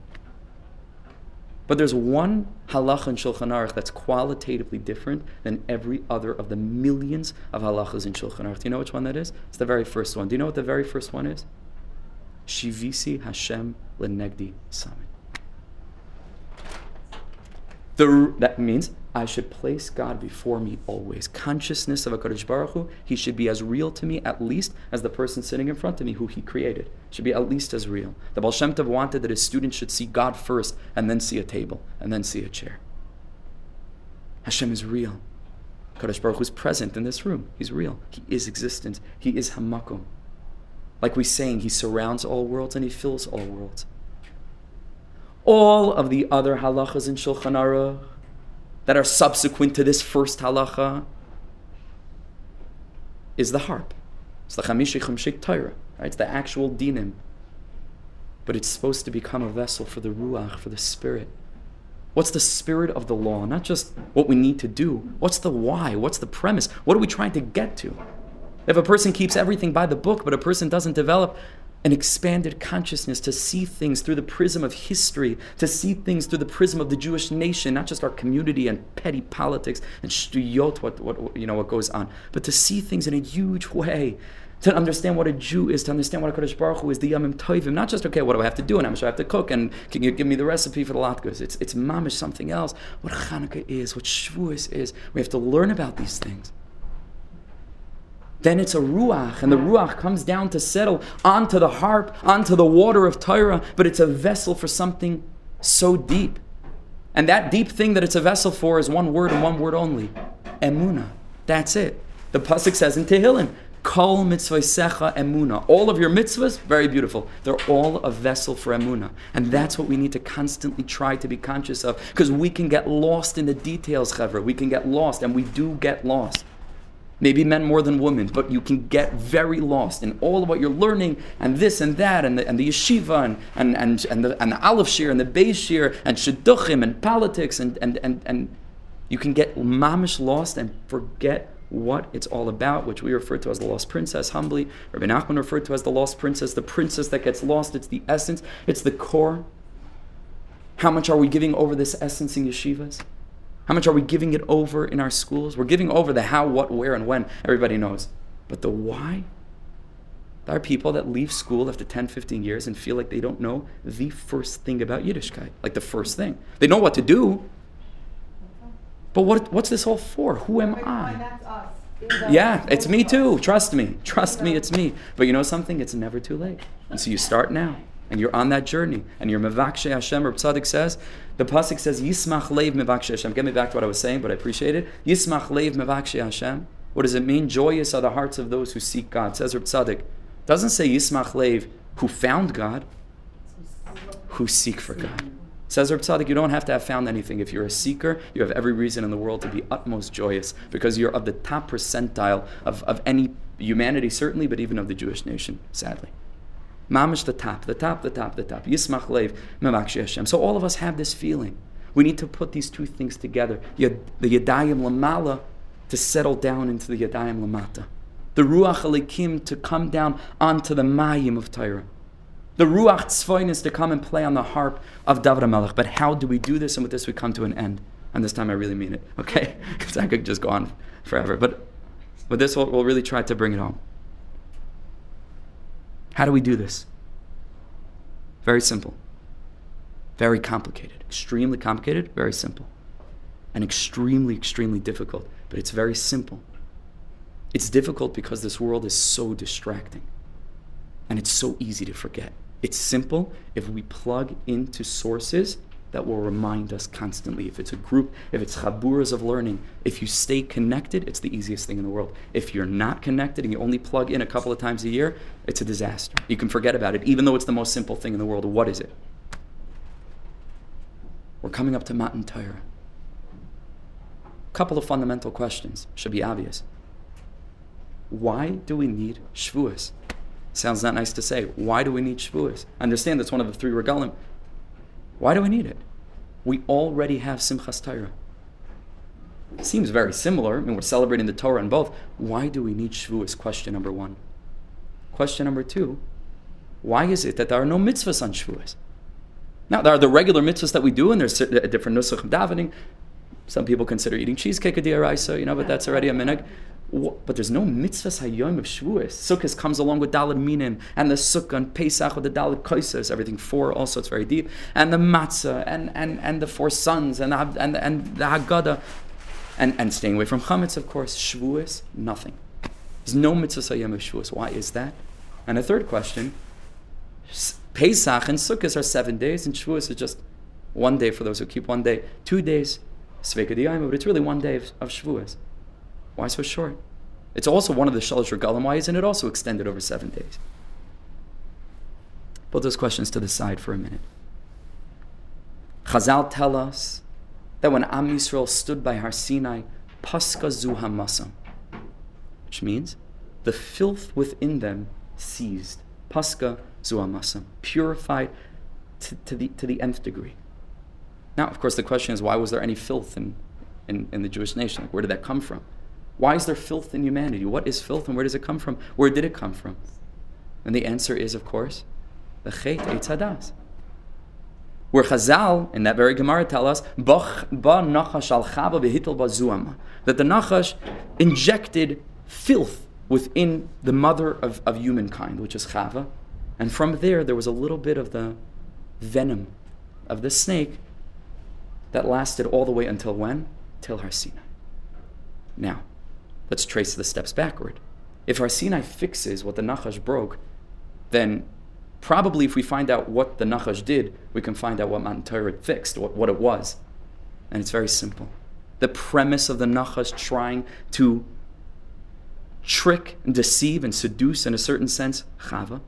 S1: But there's one halacha in Shulchan Aruch that's qualitatively different than every other of the millions of halachas in Shulchan Aruch. Do you know which one that is? It's the very first one. Do you know what the very first one is? Shivisi Hashem lenegdi samin. The, that means I should place God before me always. Consciousness of a Kadosh Baruch Hu, He should be as real to me at least as the person sitting in front of me who He created. Should be at least as real. The Baal Shem Tov wanted that his students should see God first and then see a table and then see a chair. Hashem is real. Kadosh Baruch Hu is present in this room. He's real. He is existent. He is Hamakom. Like we saying, He surrounds all worlds and He fills all worlds. All of the other halachas in Shulchan Aruch that are subsequent to this first halacha is the harp. It's the Chamishi Chamshik Torah, right? It's the actual dinim. But it's supposed to become a vessel for the Ruach, for the Spirit. What's the spirit of the law? Not just what we need to do. What's the why? What's the premise? What are we trying to get to? If a person keeps everything by the book, but a person doesn't develop an expanded consciousness to see things through the prism of history, to see things through the prism of the Jewish nation, not just our community and petty politics and shtuyot, what, what, you know, what goes on, but to see things in a huge way, to understand what a Jew is, to understand what a Kadosh Baruch Hu is, the Yamim Tovim, not just, okay, what do I have to do and much do I have to cook and can you give me the recipe for the latkes? It's, it's mamish something else. What Hanukkah is, what Shavuos is. We have to learn about these things then it's a ruach, and the ruach comes down to settle onto the harp, onto the water of Torah, but it's a vessel for something so deep. And that deep thing that it's a vessel for is one word and one word only emuna. That's it. The Pasuk says in Tehillim, Kol mitzvah emuna. All of your mitzvahs, very beautiful. They're all a vessel for emuna. And that's what we need to constantly try to be conscious of because we can get lost in the details, chevra. We can get lost, and we do get lost maybe men more than women, but you can get very lost in all of what you're learning and this and that and the, and the yeshiva and, and, and, and, the, and the aleph shir and the beis shir and shidduchim and politics and, and, and, and you can get mamish lost and forget what it's all about, which we refer to as the lost princess humbly. Rabbi Nachman referred to as the lost princess, the princess that gets lost. It's the essence, it's the core. How much are we giving over this essence in yeshivas? How much are we giving it over in our schools? We're giving over the how, what, where, and when. Everybody knows. But the why? There are people that leave school after 10, 15 years and feel like they don't know the first thing about Yiddishkeit. Like the first thing. They know what to do. But what, what's this all for? Who am I? Yeah, it's me too. Trust me. Trust me, it's me. But you know something? It's never too late. And so you start now and you're on that journey, and you're mevakshe Hashem, or Tzadok says, the pasuk says, Yismach leiv mevakshe Hashem. Get me back to what I was saying, but I appreciate it. Yismach leiv mevakshe Hashem. What does it mean? Joyous are the hearts of those who seek God. Says Reb Tzadok. Doesn't say Yismach leiv who found God, who seek for God. Says Reb Tzadok, you don't have to have found anything. If you're a seeker, you have every reason in the world to be utmost joyous because you're of the top percentile of, of any humanity, certainly, but even of the Jewish nation, sadly. Mamish the top, the top, the top, the top. Yismach lev, Hashem. So all of us have this feeling. We need to put these two things together. The Yadayim Lamala to settle down into the Yadayim Lamata. The Ruach Elokim to come down onto the Mayim of Torah. The Ruach Tzvoin is to come and play on the harp of David Melech. But how do we do this? And with this we come to an end. And this time I really mean it, okay? Because I could just go on forever. But with this, we'll, we'll really try to bring it home. How do we do this? Very simple. Very complicated. Extremely complicated, very simple. And extremely, extremely difficult. But it's very simple. It's difficult because this world is so distracting. And it's so easy to forget. It's simple if we plug into sources that will remind us constantly. If it's a group, if it's chaburas of learning, if you stay connected, it's the easiest thing in the world. If you're not connected and you only plug in a couple of times a year, it's a disaster. You can forget about it, even though it's the most simple thing in the world. What is it? We're coming up to Matan Torah. A couple of fundamental questions should be obvious. Why do we need Shavuos? Sounds not nice to say. Why do we need Shavuos? Understand that's one of the three regalim. Why do we need it? We already have Simchas Torah. Seems very similar. I mean, we're celebrating the Torah in both. Why do we need Shavuos? Question number one. Question number two. Why is it that there are no mitzvahs on Shavuos? Now, there are the regular mitzvahs that we do, and there's a different nusach davening. Some people consider eating cheesecake a d'oraisa, you know, but that's already a minhag. But there's no mitzvahs hayom of Shavuos. Sukkot comes along with Daled Minim, and the Sukkah and Pesach with the Dalit Koises, everything four also, it's very deep. And the Matzah, and, and, and the four sons, and the, and, and the Haggadah. And, and staying away from Chametz, of course. Shavuos, nothing. There's no mitzvahs hayom of Shavuos. Why is that? And a third question Pesach and Sukkot are seven days, and Shavuos is just one day for those who keep one day. Two days, Sveka but it's really one day of, of Shavuos. Why so short? It's also one of the Shalosh Regalim. Why isn't it also extended over seven days? Put those questions to the side for a minute. Chazal tell us that when Am Yisrael stood by Har Sinai, Paska zu hamasam, which means the filth within them ceased. Paska zuamasam, purified to, to, the, to the nth degree. Now, of course, the question is why was there any filth in, in, in the Jewish nation? Like, where did that come from? Why is there filth in humanity? What is filth and where does it come from? Where did it come from? And the answer is, of course, the Chet Eitzadas. Where Chazal, in that very Gemara, tell us, ba nachash al bazuam that the Nachash injected filth within the mother of, of humankind, which is Chava, and from there, there was a little bit of the venom of the snake that lasted all the way until when? Till Har Sinai. Now, let's trace the steps backward. If Har Sinai fixes what the Nachash broke, then probably if we find out what the Nachash did, we can find out what Matan Torah fixed, what, what it was. And it's very simple. The premise of the Nachash trying to trick and deceive and seduce, in a certain sense, Chava,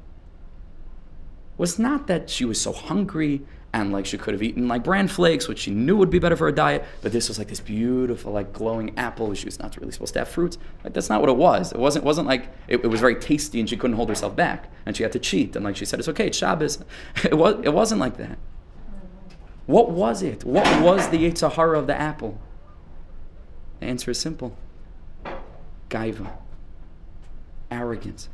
S1: was not that she was so hungry and like she could have eaten like bran flakes, which she knew would be better for her diet, but this was like this beautiful, like glowing apple. She was not really supposed to have fruits. Like that's not what it was. It wasn't wasn't like it, it was very tasty and she couldn't hold herself back and she had to cheat and like she said, it's okay, it's Shabbos. It was it wasn't like that. What was it? What was the Yetzer Hara of the apple? The answer is simple. Gaiva. Arrogance.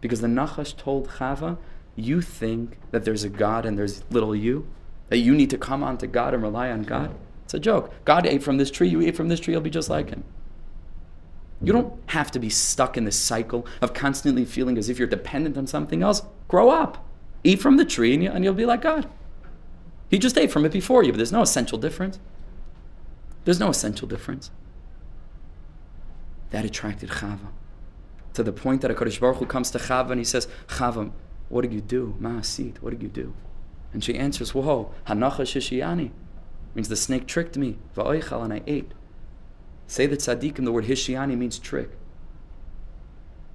S1: Because the Nachash told Chava, you think that there's a God and there's little you? That you need to come on to God and rely on God? It's a joke. God ate from this tree, you eat from this tree, you'll be just like him. You don't have to be stuck in this cycle of constantly feeling as if you're dependent on something else. Grow up. Eat from the tree and, you, and you'll be like God. He just ate from it before you, but there's no essential difference. There's no essential difference. That attracted Chava to the point that a Kadosh Baruch Hu comes to Chava and he says, Chava, what did you do? Ma'asit, what did you do? And she answers, Whoa, hanacha shishiyani. Means the snake tricked me. Va'oichal, and I ate. Say that tzaddikim, the word hishiani means trick.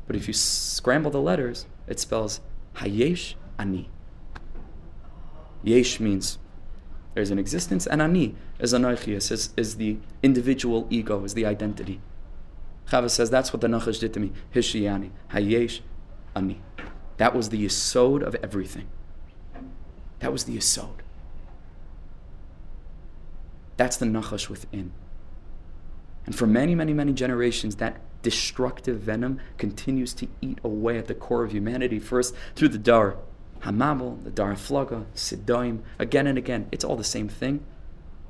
S1: But if you scramble the letters, it spells hayesh ani. Yesh means there's an existence, and ani is anarchias, is, is the individual ego, is the identity. Chava says that's what the Nachash did to me. Hishiani, hayesh ani. That was the yisod of everything. That was the yisod. That's the nachash within. And for many, many, many generations, that destructive venom continues to eat away at the core of humanity, first through the dar hamabel, the dar flaga, sidoim, again and again. It's all the same thing.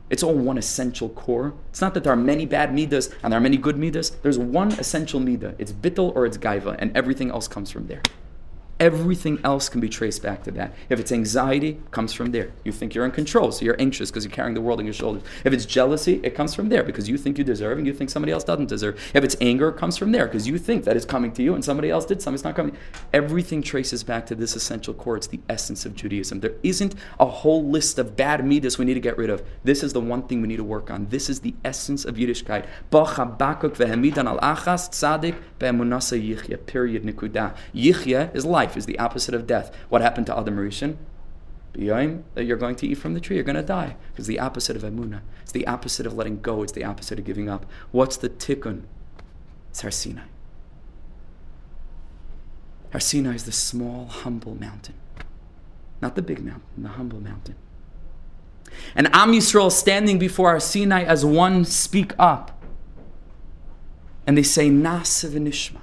S1: It's all one essential core. It's not that there are many bad midas and there are many good midas. There's one essential midah. It's bittel or it's gaiva, and everything else comes from there. Everything else can be traced back to that. If it's anxiety, comes from there. You think you're in control, so you're anxious because you're carrying the world on your shoulders. If it's jealousy, it comes from there because you think you deserve and you think somebody else doesn't deserve. If it's anger, it comes from there because you think that it's coming to you and somebody else did something, it's not coming. Everything traces back to this essential core. It's the essence of Judaism. There isn't a whole list of bad midas we need to get rid of. This is the one thing we need to work on. This is the essence of Yiddishkeit. Period. Yichya is life life is the opposite of death. What happened to Adam Rishon? that you're going to eat from the tree, you're going to die. Because the opposite of emunah. It's the opposite of letting go. It's the opposite of giving up. What's the tikkun? It's Har Sinai. Har Sinai is the small, humble mountain. Not the big mountain, the humble mountain. And Am Yisrael standing before Har Sinai as one speak up. And they say, Nasa v'nishma.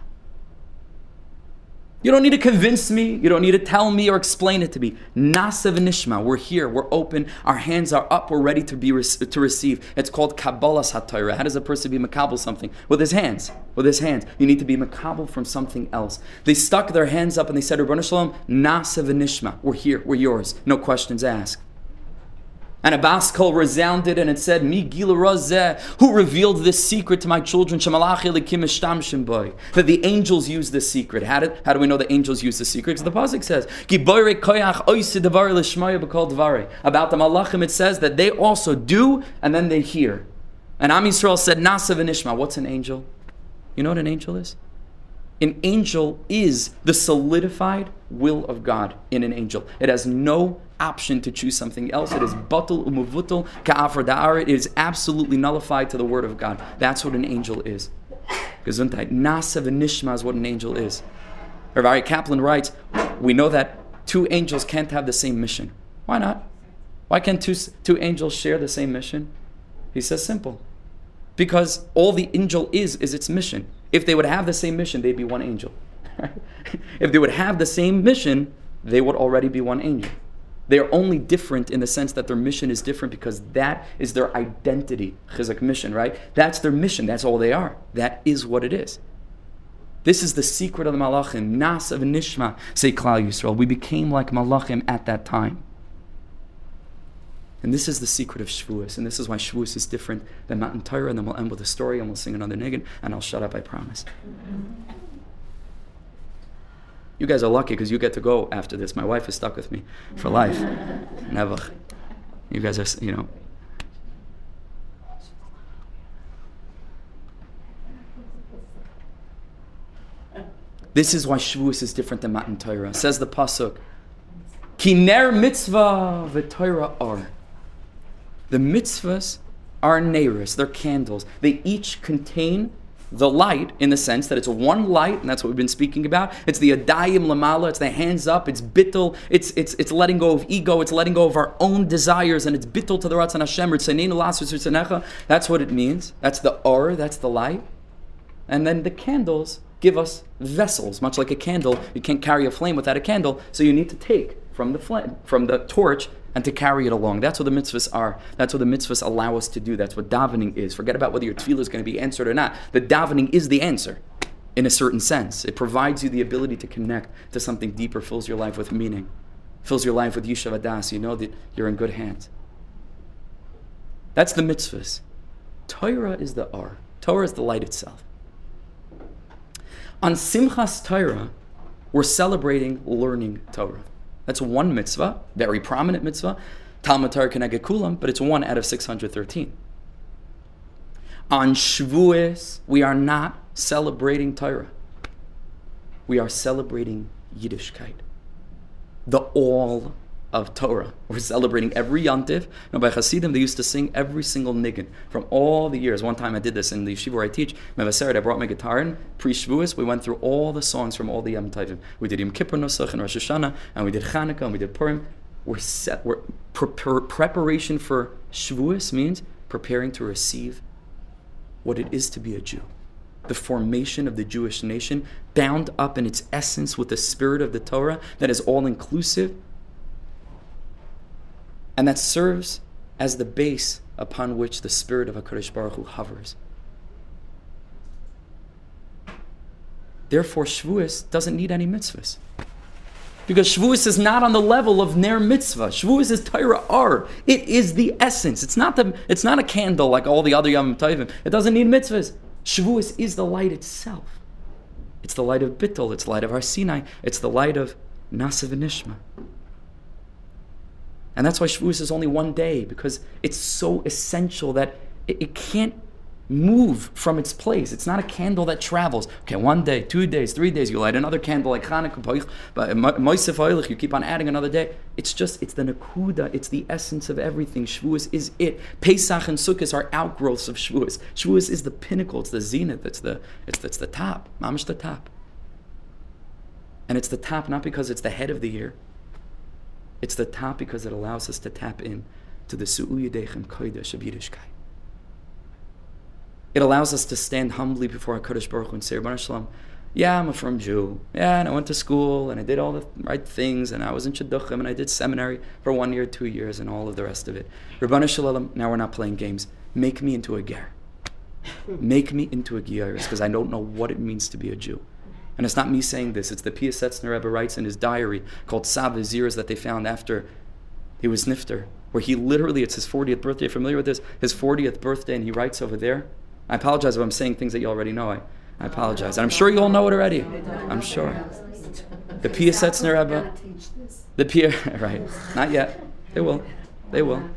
S1: You don't need to convince me. You don't need to tell me or explain it to me. Nasa v'nishma. We're here. We're open. Our hands are up. We're ready to be to receive. It's called Kabbalah Satira. How does a person be makabel something? With his hands. With his hands. You need to be makabel from something else. They stuck their hands up and they said, Rabban Shalom, Nasa v'nishma. We're here. We're yours. No questions asked. And a bas kol resounded and it said, Mi who revealed this secret to my children, that the angels use this secret. How, did, how do we know the angels use the secret? Because the Pasuk says, About the malachim it says that they also do and then they hear. And Am Yisrael said, Nasa v'nishma. What's an angel? You know what an angel is? An angel is the solidified will of God in an angel. It has no option to choose something else. It is batul umuvutul ka'afar da'ar. It is absolutely nullified to the word of God. That's what an angel is. Gesundheit. Nasa v'nishma is what an angel is. Rav Aryeh Kaplan writes, we know that two angels can't have the same mission. Why not? Why can't two, two angels share the same mission? He says simple. Because all the angel is, is its mission. If they would have the same mission, they'd be one angel. if they would have the same mission, they would already be one angel. They are only different in the sense that their mission is different because that is their identity. Chizzuk mission, right? That's their mission. That's all they are. That is what it is. This is the secret of the Malachim. Nas of Nishma, say Klal Yisrael. We became like Malachim at that time. And this is the secret of Shavuos. And this is why Shavuos is different than Matan Torah. And then we'll end with a story and we'll sing another niggin. And I'll shut up, I promise. You guys are lucky because you get to go after this. My wife is stuck with me for life. Never. You guys are, you know. This is why Shavuos is different than Matan Torah. Says the pasuk, "Kiner mitzvah v'Torah are." The mitzvahs are neiros. They're candles. They each contain the light in the sense that it's one light, and that's what we've been speaking about. It's the adayim lamala, it's the hands up, it's bittul, it's, it's, it's letting go of ego, it's letting go of our own desires, and it's bittul to the Ratzon Hashem, Sanacha, that's what it means. That's the or, that's the light. And then the candles give us vessels, much like a candle. You can't carry a flame without a candle, so you need to take from the flame, from the torch and to carry it along. That's what the mitzvahs are. That's what the mitzvahs allow us to do. That's what davening is. Forget about whether your tefillah is going to be answered or not. The davening is the answer in a certain sense. It provides you the ability to connect to something deeper, fills your life with meaning, fills your life with Yishuv Adas. You know that you're in good hands. That's the mitzvahs. Torah is the R. Torah is the light itself. On Simchas Torah, we're celebrating learning Torah. That's one mitzvah, very prominent mitzvah. Talmud Torah Keneged Kulam, but it's one out of 613. On Shavuos, we are not celebrating Torah. We are celebrating Yiddishkeit, the all of Torah. We're celebrating every Yantiv. Now, by Hasidim, they used to sing every single niggin from all the years. One time I did this in the yeshiva where I teach. Mevaseret, I brought my guitar in, pre Shavuos. We went through all the songs from all the Yom. We did Yom Kippur Nosach and Rosh Hashanah, and we did Chanukah, and we did Purim. We're set. We're pre- pre- preparation for Shavuos means preparing to receive what it is to be a Jew the formation of the Jewish nation, bound up in its essence with the spirit of the Torah that is all inclusive, and that serves as the base upon which the spirit of HaKadosh Baruch Hu hovers. Therefore, Shavuos doesn't need any mitzvahs. Because Shavuos is not on the level of Ner mitzvah. Shavuos is Torah Ar. It is the essence. It's not, the, it's not a candle like all the other Yom Tovim. It doesn't need mitzvahs. Shavuos is the light itself. It's the light of Bittul. It's the light of Har Sinai. It's the light of Nasa Nishma. And that's why Shavuos is only one day, because it's so essential that it, it can't move from its place. It's not a candle that travels. Okay, one day, two days, three days, you light another candle like Hanukkah, but you keep on adding another day. It's just, it's the nakuda, it's the essence of everything. Shavuos is it. Pesach and Sukkot are outgrowths of Shavuos. Shavuos is the pinnacle, it's the zenith, it's the, it's, it's the top, mamish the top. And it's the top not because it's the head of the year, it's the top because it allows us to tap in to the Su'uyadechem Kodesh of Yiddishkeit. It allows us to stand humbly before Kadosh Baruch Hu and say, Shalom, yeah, I'm a firm Jew. Yeah, and I went to school and I did all the right things and I was in Shidduchim and I did seminary for one year, two years, and all of the rest of it. Rabbanu Shalom, now we're not playing games. Make me into a ger. Make me into a gyaris because I don't know what it means to be a Jew. And it's not me saying this, it's the Piasetzner Rebbe writes in his diary called Tzav V'Ziruz that they found after he was Nifter, where he literally, it's his 40th birthday, familiar with this? His 40th birthday, and he writes over there. I apologize if I'm saying things that you already know. I, I apologize. And I'm sure you all know it already. I'm sure. The Piasetzner Rebbe. The Pia, right. Not yet. They will. They will.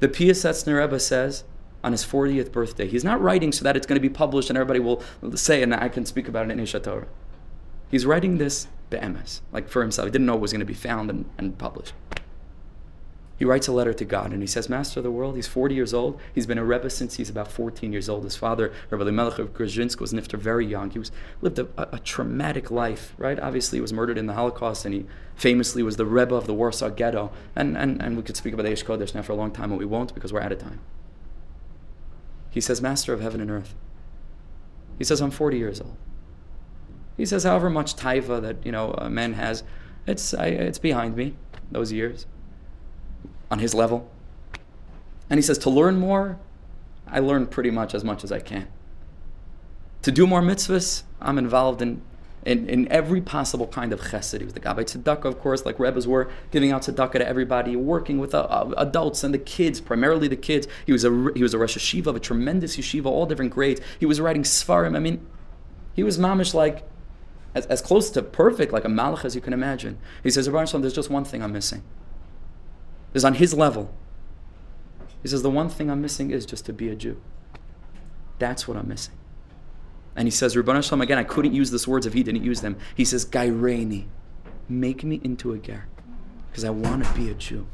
S1: The Piasetzner Rebbe says, on his 40th birthday. He's not writing so that it's going to be published and everybody will say, and I can speak about it in Aish HaTorah. He's writing this be'emes, like for himself. He didn't know it was going to be found and, and published. He writes a letter to God and he says, Master of the world, he's 40 years old. He's been a Rebbe since he's about 14 years old. His father, Rebbe Elimelech of Grodzisk, was nifter very young. He was lived a, a, a, traumatic life, right? Obviously, he was murdered in the Holocaust and he famously was the Rebbe of the Warsaw Ghetto. And, and, and we could speak about the Kodesh now for a long time, but we won't because we're out of time. He says, Master of heaven and earth. He says, I'm 40 years old. He says, however much taiva that, you know, a man has, it's, I, it's behind me, those years, on his level. And he says, to learn more, I learn pretty much as much as I can. To do more mitzvahs, I'm involved in in, in every possible kind of chesed. He was the Gabbai Tzedakah, of course, like Rebbes were, giving out tzedakah to everybody, working with uh, uh, adults and the kids, primarily the kids. He was a he was a Rosh Yeshiva of a tremendous yeshiva, all different grades. He was writing Svarim. I mean, he was mamish like as, as close to perfect, like a malach as you can imagine. He says, Sallam, there's just one thing I'm missing. Is on his level. He says, the one thing I'm missing is just to be a Jew. That's what I'm missing. And he says, Rabban Shalom, again, I couldn't use these words if he didn't use them. He says, Gaireni, make me into a ger, because I want to be a Jew.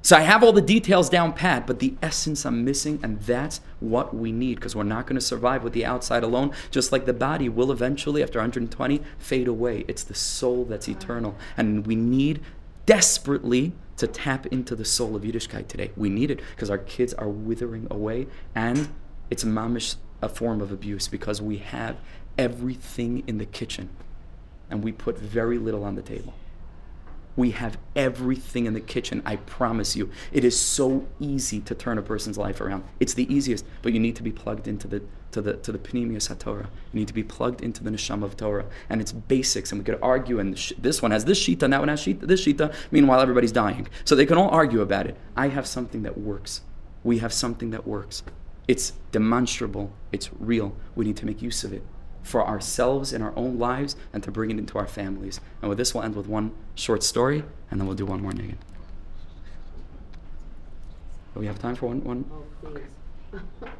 S1: So I have all the details down pat, but the essence I'm missing, and that's what we need, because we're not going to survive with the outside alone, just like the body will eventually, after 120, fade away. It's the soul that's eternal. And we need desperately to tap into the soul of Yiddishkeit today. We need it because our kids are withering away, and it's mamish a form of abuse because we have everything in the kitchen and we put very little on the table. We have everything in the kitchen, I promise you. It is so easy to turn a person's life around. It's the easiest, but you need to be plugged into the to the to the Pnimius HaTorah. You need to be plugged into the Neshama of Torah. And it's basics, and we could argue, and this one has this shita, and that one has shita, this shita. Meanwhile, everybody's dying. So they can all argue about it. I have something that works. We have something that works. It's demonstrable, it's real. We need to make use of it for ourselves in our own lives and to bring it into our families. And with this, we'll end with one short story and then we'll do one more niggin. Do we have time for one? one? Oh, okay.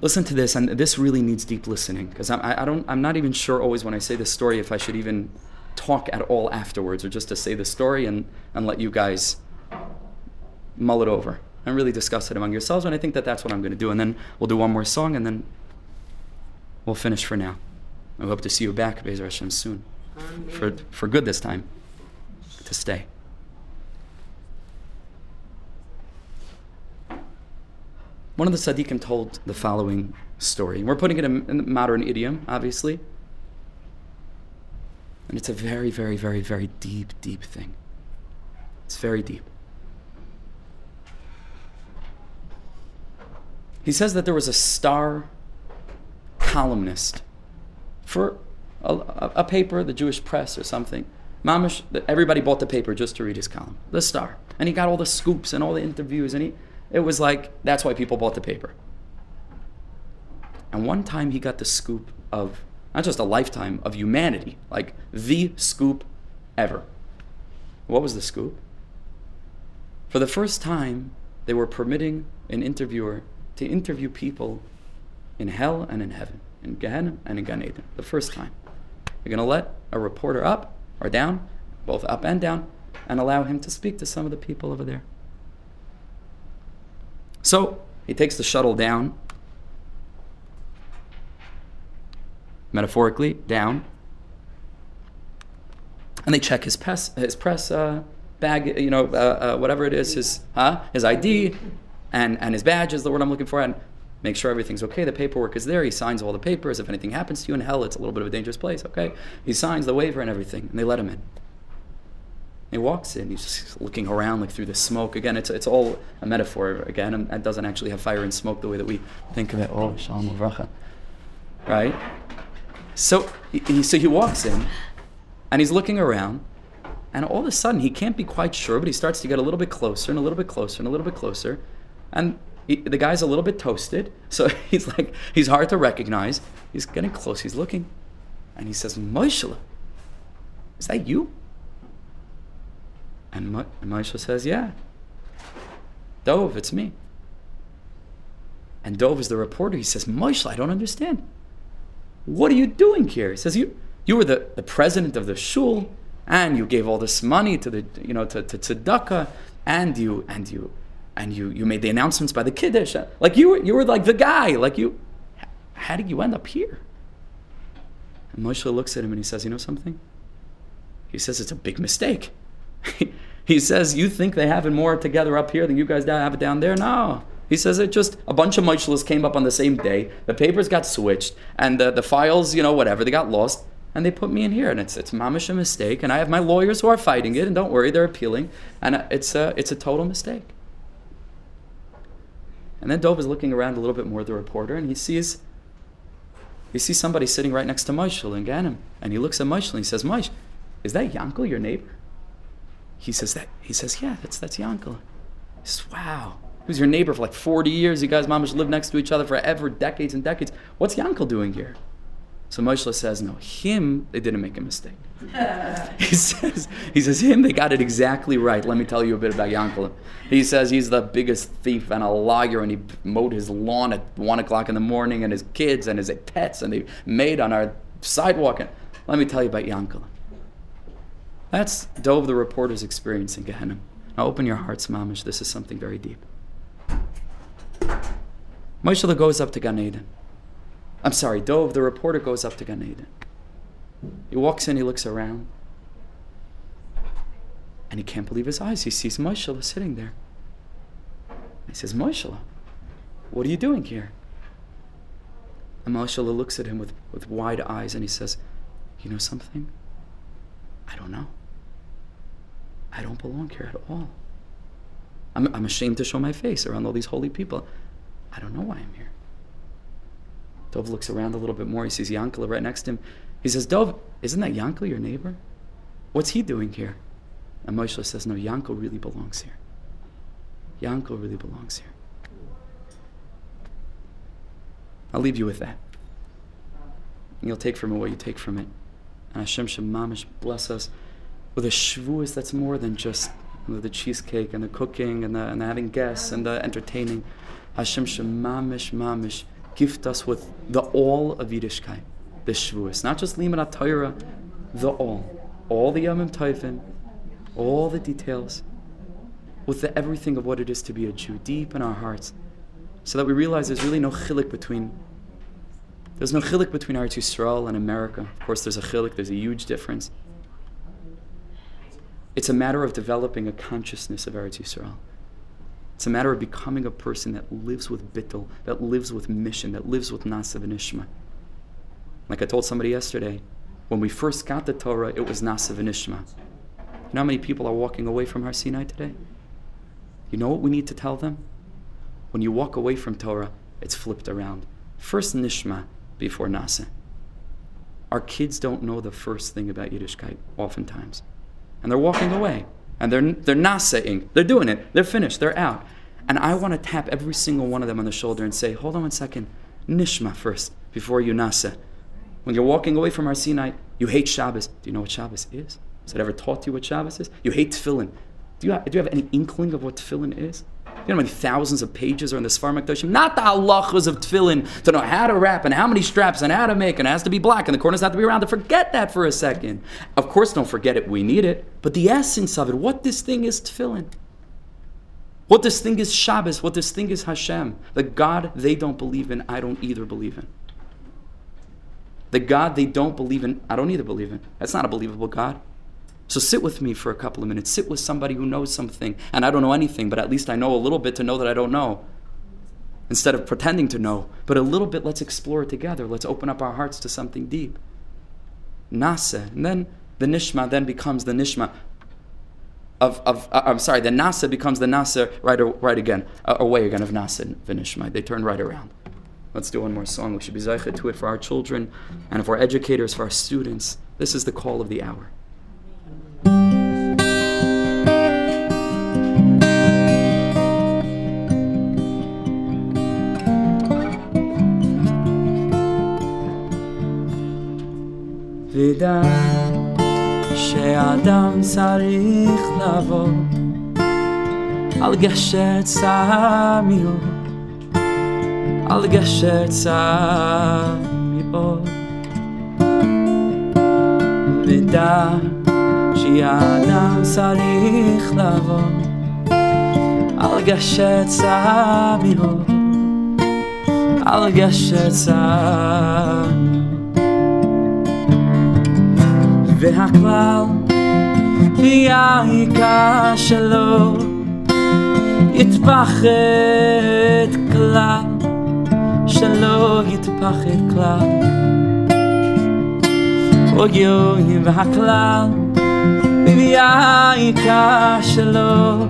S1: Listen to this, and this really needs deep listening because I, I don't, I'm not even sure always when I say this story if I should even talk at all afterwards or just to say the story and, and let you guys mull it over and really discuss it among yourselves. And I think that that's what I'm going to do. And then we'll do one more song and then we'll finish for now. I hope to see you back, Bezer Hashem, soon. For, for good this time, to stay. One of the tzaddikim told the following story. We're putting it in, in modern idiom, obviously. And it's a very, very, very, very deep, deep thing. It's very deep. He says that there was a star columnist for a, a, paper, the Jewish press or something. Mamish, everybody bought the paper just to read his column, the star. And he got all the scoops and all the interviews, and he, it was like, that's why people bought the paper. And one time he got the scoop of, not just a lifetime, of humanity, like the scoop ever. What was the scoop? For the first time, they were permitting an interviewer to interview people in hell and in heaven, in Gehenna and in Gan Eden, the first time. You're going to let a reporter up or down, both up and down, and allow him to speak to some of the people over there. So he takes the shuttle down, metaphorically, down, and they check his press, his press uh, bag, you know, uh, uh, whatever it is, his, huh? his ID, and, and his badge is the word I'm looking for. And make sure everything's okay. The paperwork is there. He signs all the papers. If anything happens to you in hell, it's a little bit of a dangerous place, okay? He signs the waiver and everything, and they let him in. He walks in. He's just looking around like through the smoke. Again, it's, it's all a metaphor. Again, and it doesn't actually have fire and smoke the way that we think of it. Oh, shalom uvracha. Right? So he, so he walks in, and he's looking around, and all of a sudden he can't be quite sure, but he starts to get a little bit closer and a little bit closer and a little bit closer, and he, the guy's a little bit toasted, so he's like he's hard to recognize. He's getting close. He's looking, and he says, "Moshe, is that you?" And, Mo- and Moshe says, Yeah. Dove, it's me. And Dove is the reporter. He says, Moshe, I don't understand. What are you doing here? He says, You, you were the, the president of the shul, and you gave all this money to the, you know, to, to tzedakah, and you, and you, and you, you made the announcements by the kiddush. Like you were, you were like the guy. Like you, how did you end up here? And Moshe looks at him and he says, You know something? He says, It's a big mistake. he says, You think they have it more together up here than you guys have it down there? No. He says it just a bunch of Moishlas came up on the same day. The papers got switched, and the, the files, you know, whatever, they got lost, and they put me in here. And it's it's mamish a mistake. And I have my lawyers who are fighting it, and don't worry, they're appealing. And uh, it's a it's a total mistake. And then Dov is looking around a little bit more, the reporter, and he sees he sees somebody sitting right next to Moishel and Ganem. And he looks at Moishel and he says, Moish, is that Yankel, your neighbor? He says that he says, Yeah, that's that's Yankel. He says, Wow. Was your neighbor for like 40 years. You guys mamash lived next to each other forever, decades and decades. What's Yankel doing here? So Moshe says, no, him, they didn't make a mistake. he says, he says, him, they got it exactly right. Let me tell you a bit about Yankel. He says he's the biggest thief and a liar, and he mowed his lawn at one o'clock in the morning, and his kids and his pets, and they made on our sidewalk. And let me tell you about Yankel. That's Dove the reporter's experience in Gehenna. Now open your hearts, mamish. This is something very deep. Moshe goes up to Gan Eden. I'm sorry, Dove, the reporter, goes up to Gan Eden. He walks in, he looks around, and he can't believe his eyes. He sees Moshe sitting there. He says, Moshe, what are you doing here? And Moshe looks at him with, with wide eyes and he says, You know something? I don't know. I don't belong here at all. I'm, I'm ashamed to show my face around all these holy people. I don't know why I'm here. Dov looks around a little bit more. He sees Yankel right next to him. He says, Dov, isn't that Yankel your neighbor? What's he doing here? And Moshe says, No, Yankel really belongs here. Yankel really belongs here. I'll leave you with that. And you'll take from it what you take from it. And Hashem Shemamish bless us with a shvuas that's more than just the cheesecake and the cooking and the, and the having guests and the entertaining. Hashem Shemamish Mamish gift us with the all of Yiddishkeit, the shvuas, not just Limud Torah, the all, all the Yomim Tovim, all the details, with the everything of what it is to be a Jew deep in our hearts, so that we realize there's really no chilik between. There's no chilik between Eretz Yisrael and America. Of course, there's a chilik. There's a huge difference. It's a matter of developing a consciousness of Eretz Yisrael. It's a matter of becoming a person that lives with bittul, that lives with mission, that lives with nasa v'nishma. Like I told somebody yesterday, when we first got the Torah, it was nasa v'nishma. You know how many people are walking away from Har Sinai today? You know what we need to tell them? When you walk away from Torah, it's flipped around. First nishma before nasa. Our kids don't know the first thing about Yiddishkeit, oftentimes and they're walking away. And they're, they're not saying, they're doing it, they're finished, they're out. And I want to tap every single one of them on the shoulder and say, hold on one second, nishma first, before you nasa. When you're walking away from Har Sinai, you hate Shabbos. Do you know what Shabbos is? Has it ever taught you what Shabbos is? You hate tefillin. Do you have, do you have any inkling of what tefillin is? You know how many thousands of pages are in the Sfar Makdoshim? Not the halachas of tefillin to know how to wrap and how many straps and how to make and it has to be black and the corners have to be round. To Forget that for a second. Of course, don't forget it. We need it. But the essence of it, what this thing is tefillin. What this thing is Shabbos. What this thing is Hashem. The God they don't believe in, I don't either believe in. The God they don't believe in, I don't either believe in. That's not a believable God. So sit with me for a couple of minutes. Sit with somebody who knows something. And I don't know anything, but at least I know a little bit to know that I don't know. instead of pretending to know, but a little bit, let's explore it together. Let's open up our hearts to something deep. Nasa. And then the Nishma then becomes the Nishma of, of uh, I'm sorry, the Nasa becomes the Nasa right, right again, uh, away again of Nasa Vinishmai. They turn right around. Let's do one more song. We should be zeichet to it for our children and if our educators, for our students. This is the call of the hour. Vida. שאדם צריך לבוא על גשר צר מאוד, על גשר צר מאוד. ודע שאדם צריך לבוא על גשר צר מאוד, על גשר צר והכלל העיקר שלו יתפחד כלל שלא יתפחד כלל. אוי אוי והכלל העיקר שלו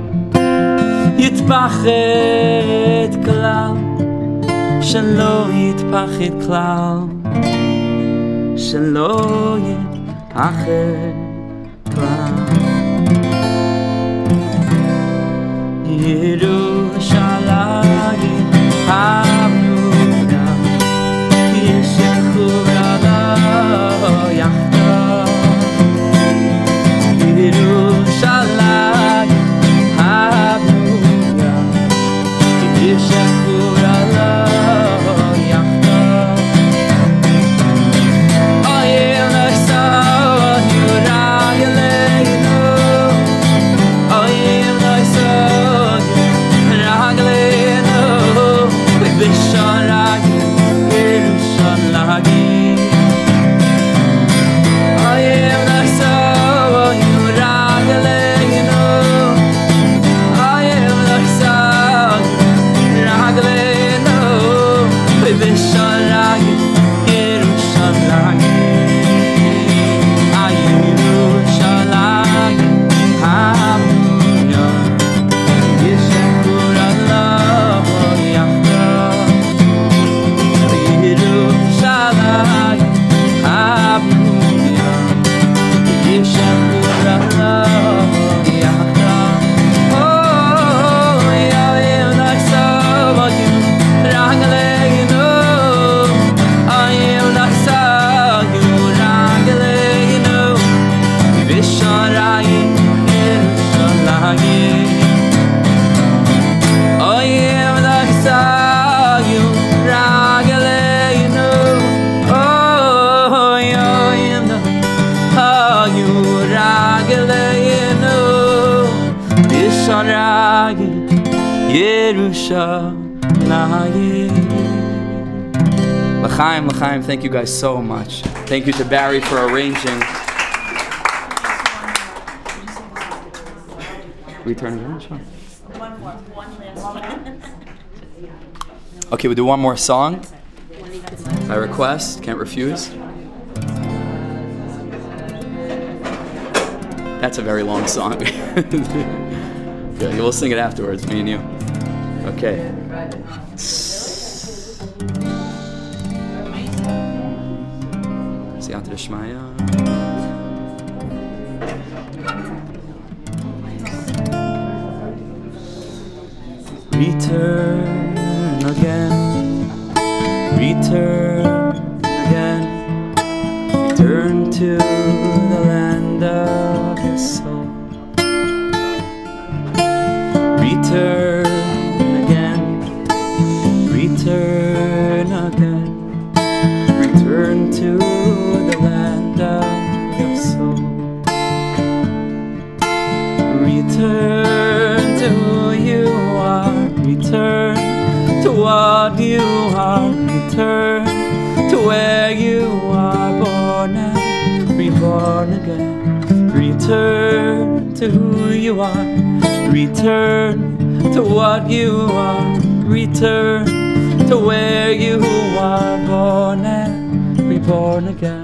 S1: יתפחד כלל שלא יתפחד כלל. שלא יתפחד I knew now. Thank you guys so much. Thank you to Barry for arranging. Return sure. One last one. Okay, we'll do one more song. I request, can't refuse. That's a very long song. Good, we'll sing it afterwards, me and you. Okay. Siyata return to what you are, return to where you were born and reborn again.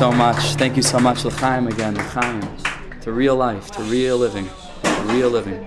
S1: so much. Thank you so much, L'chaim again, L'chaim. To real life, to real living, real living.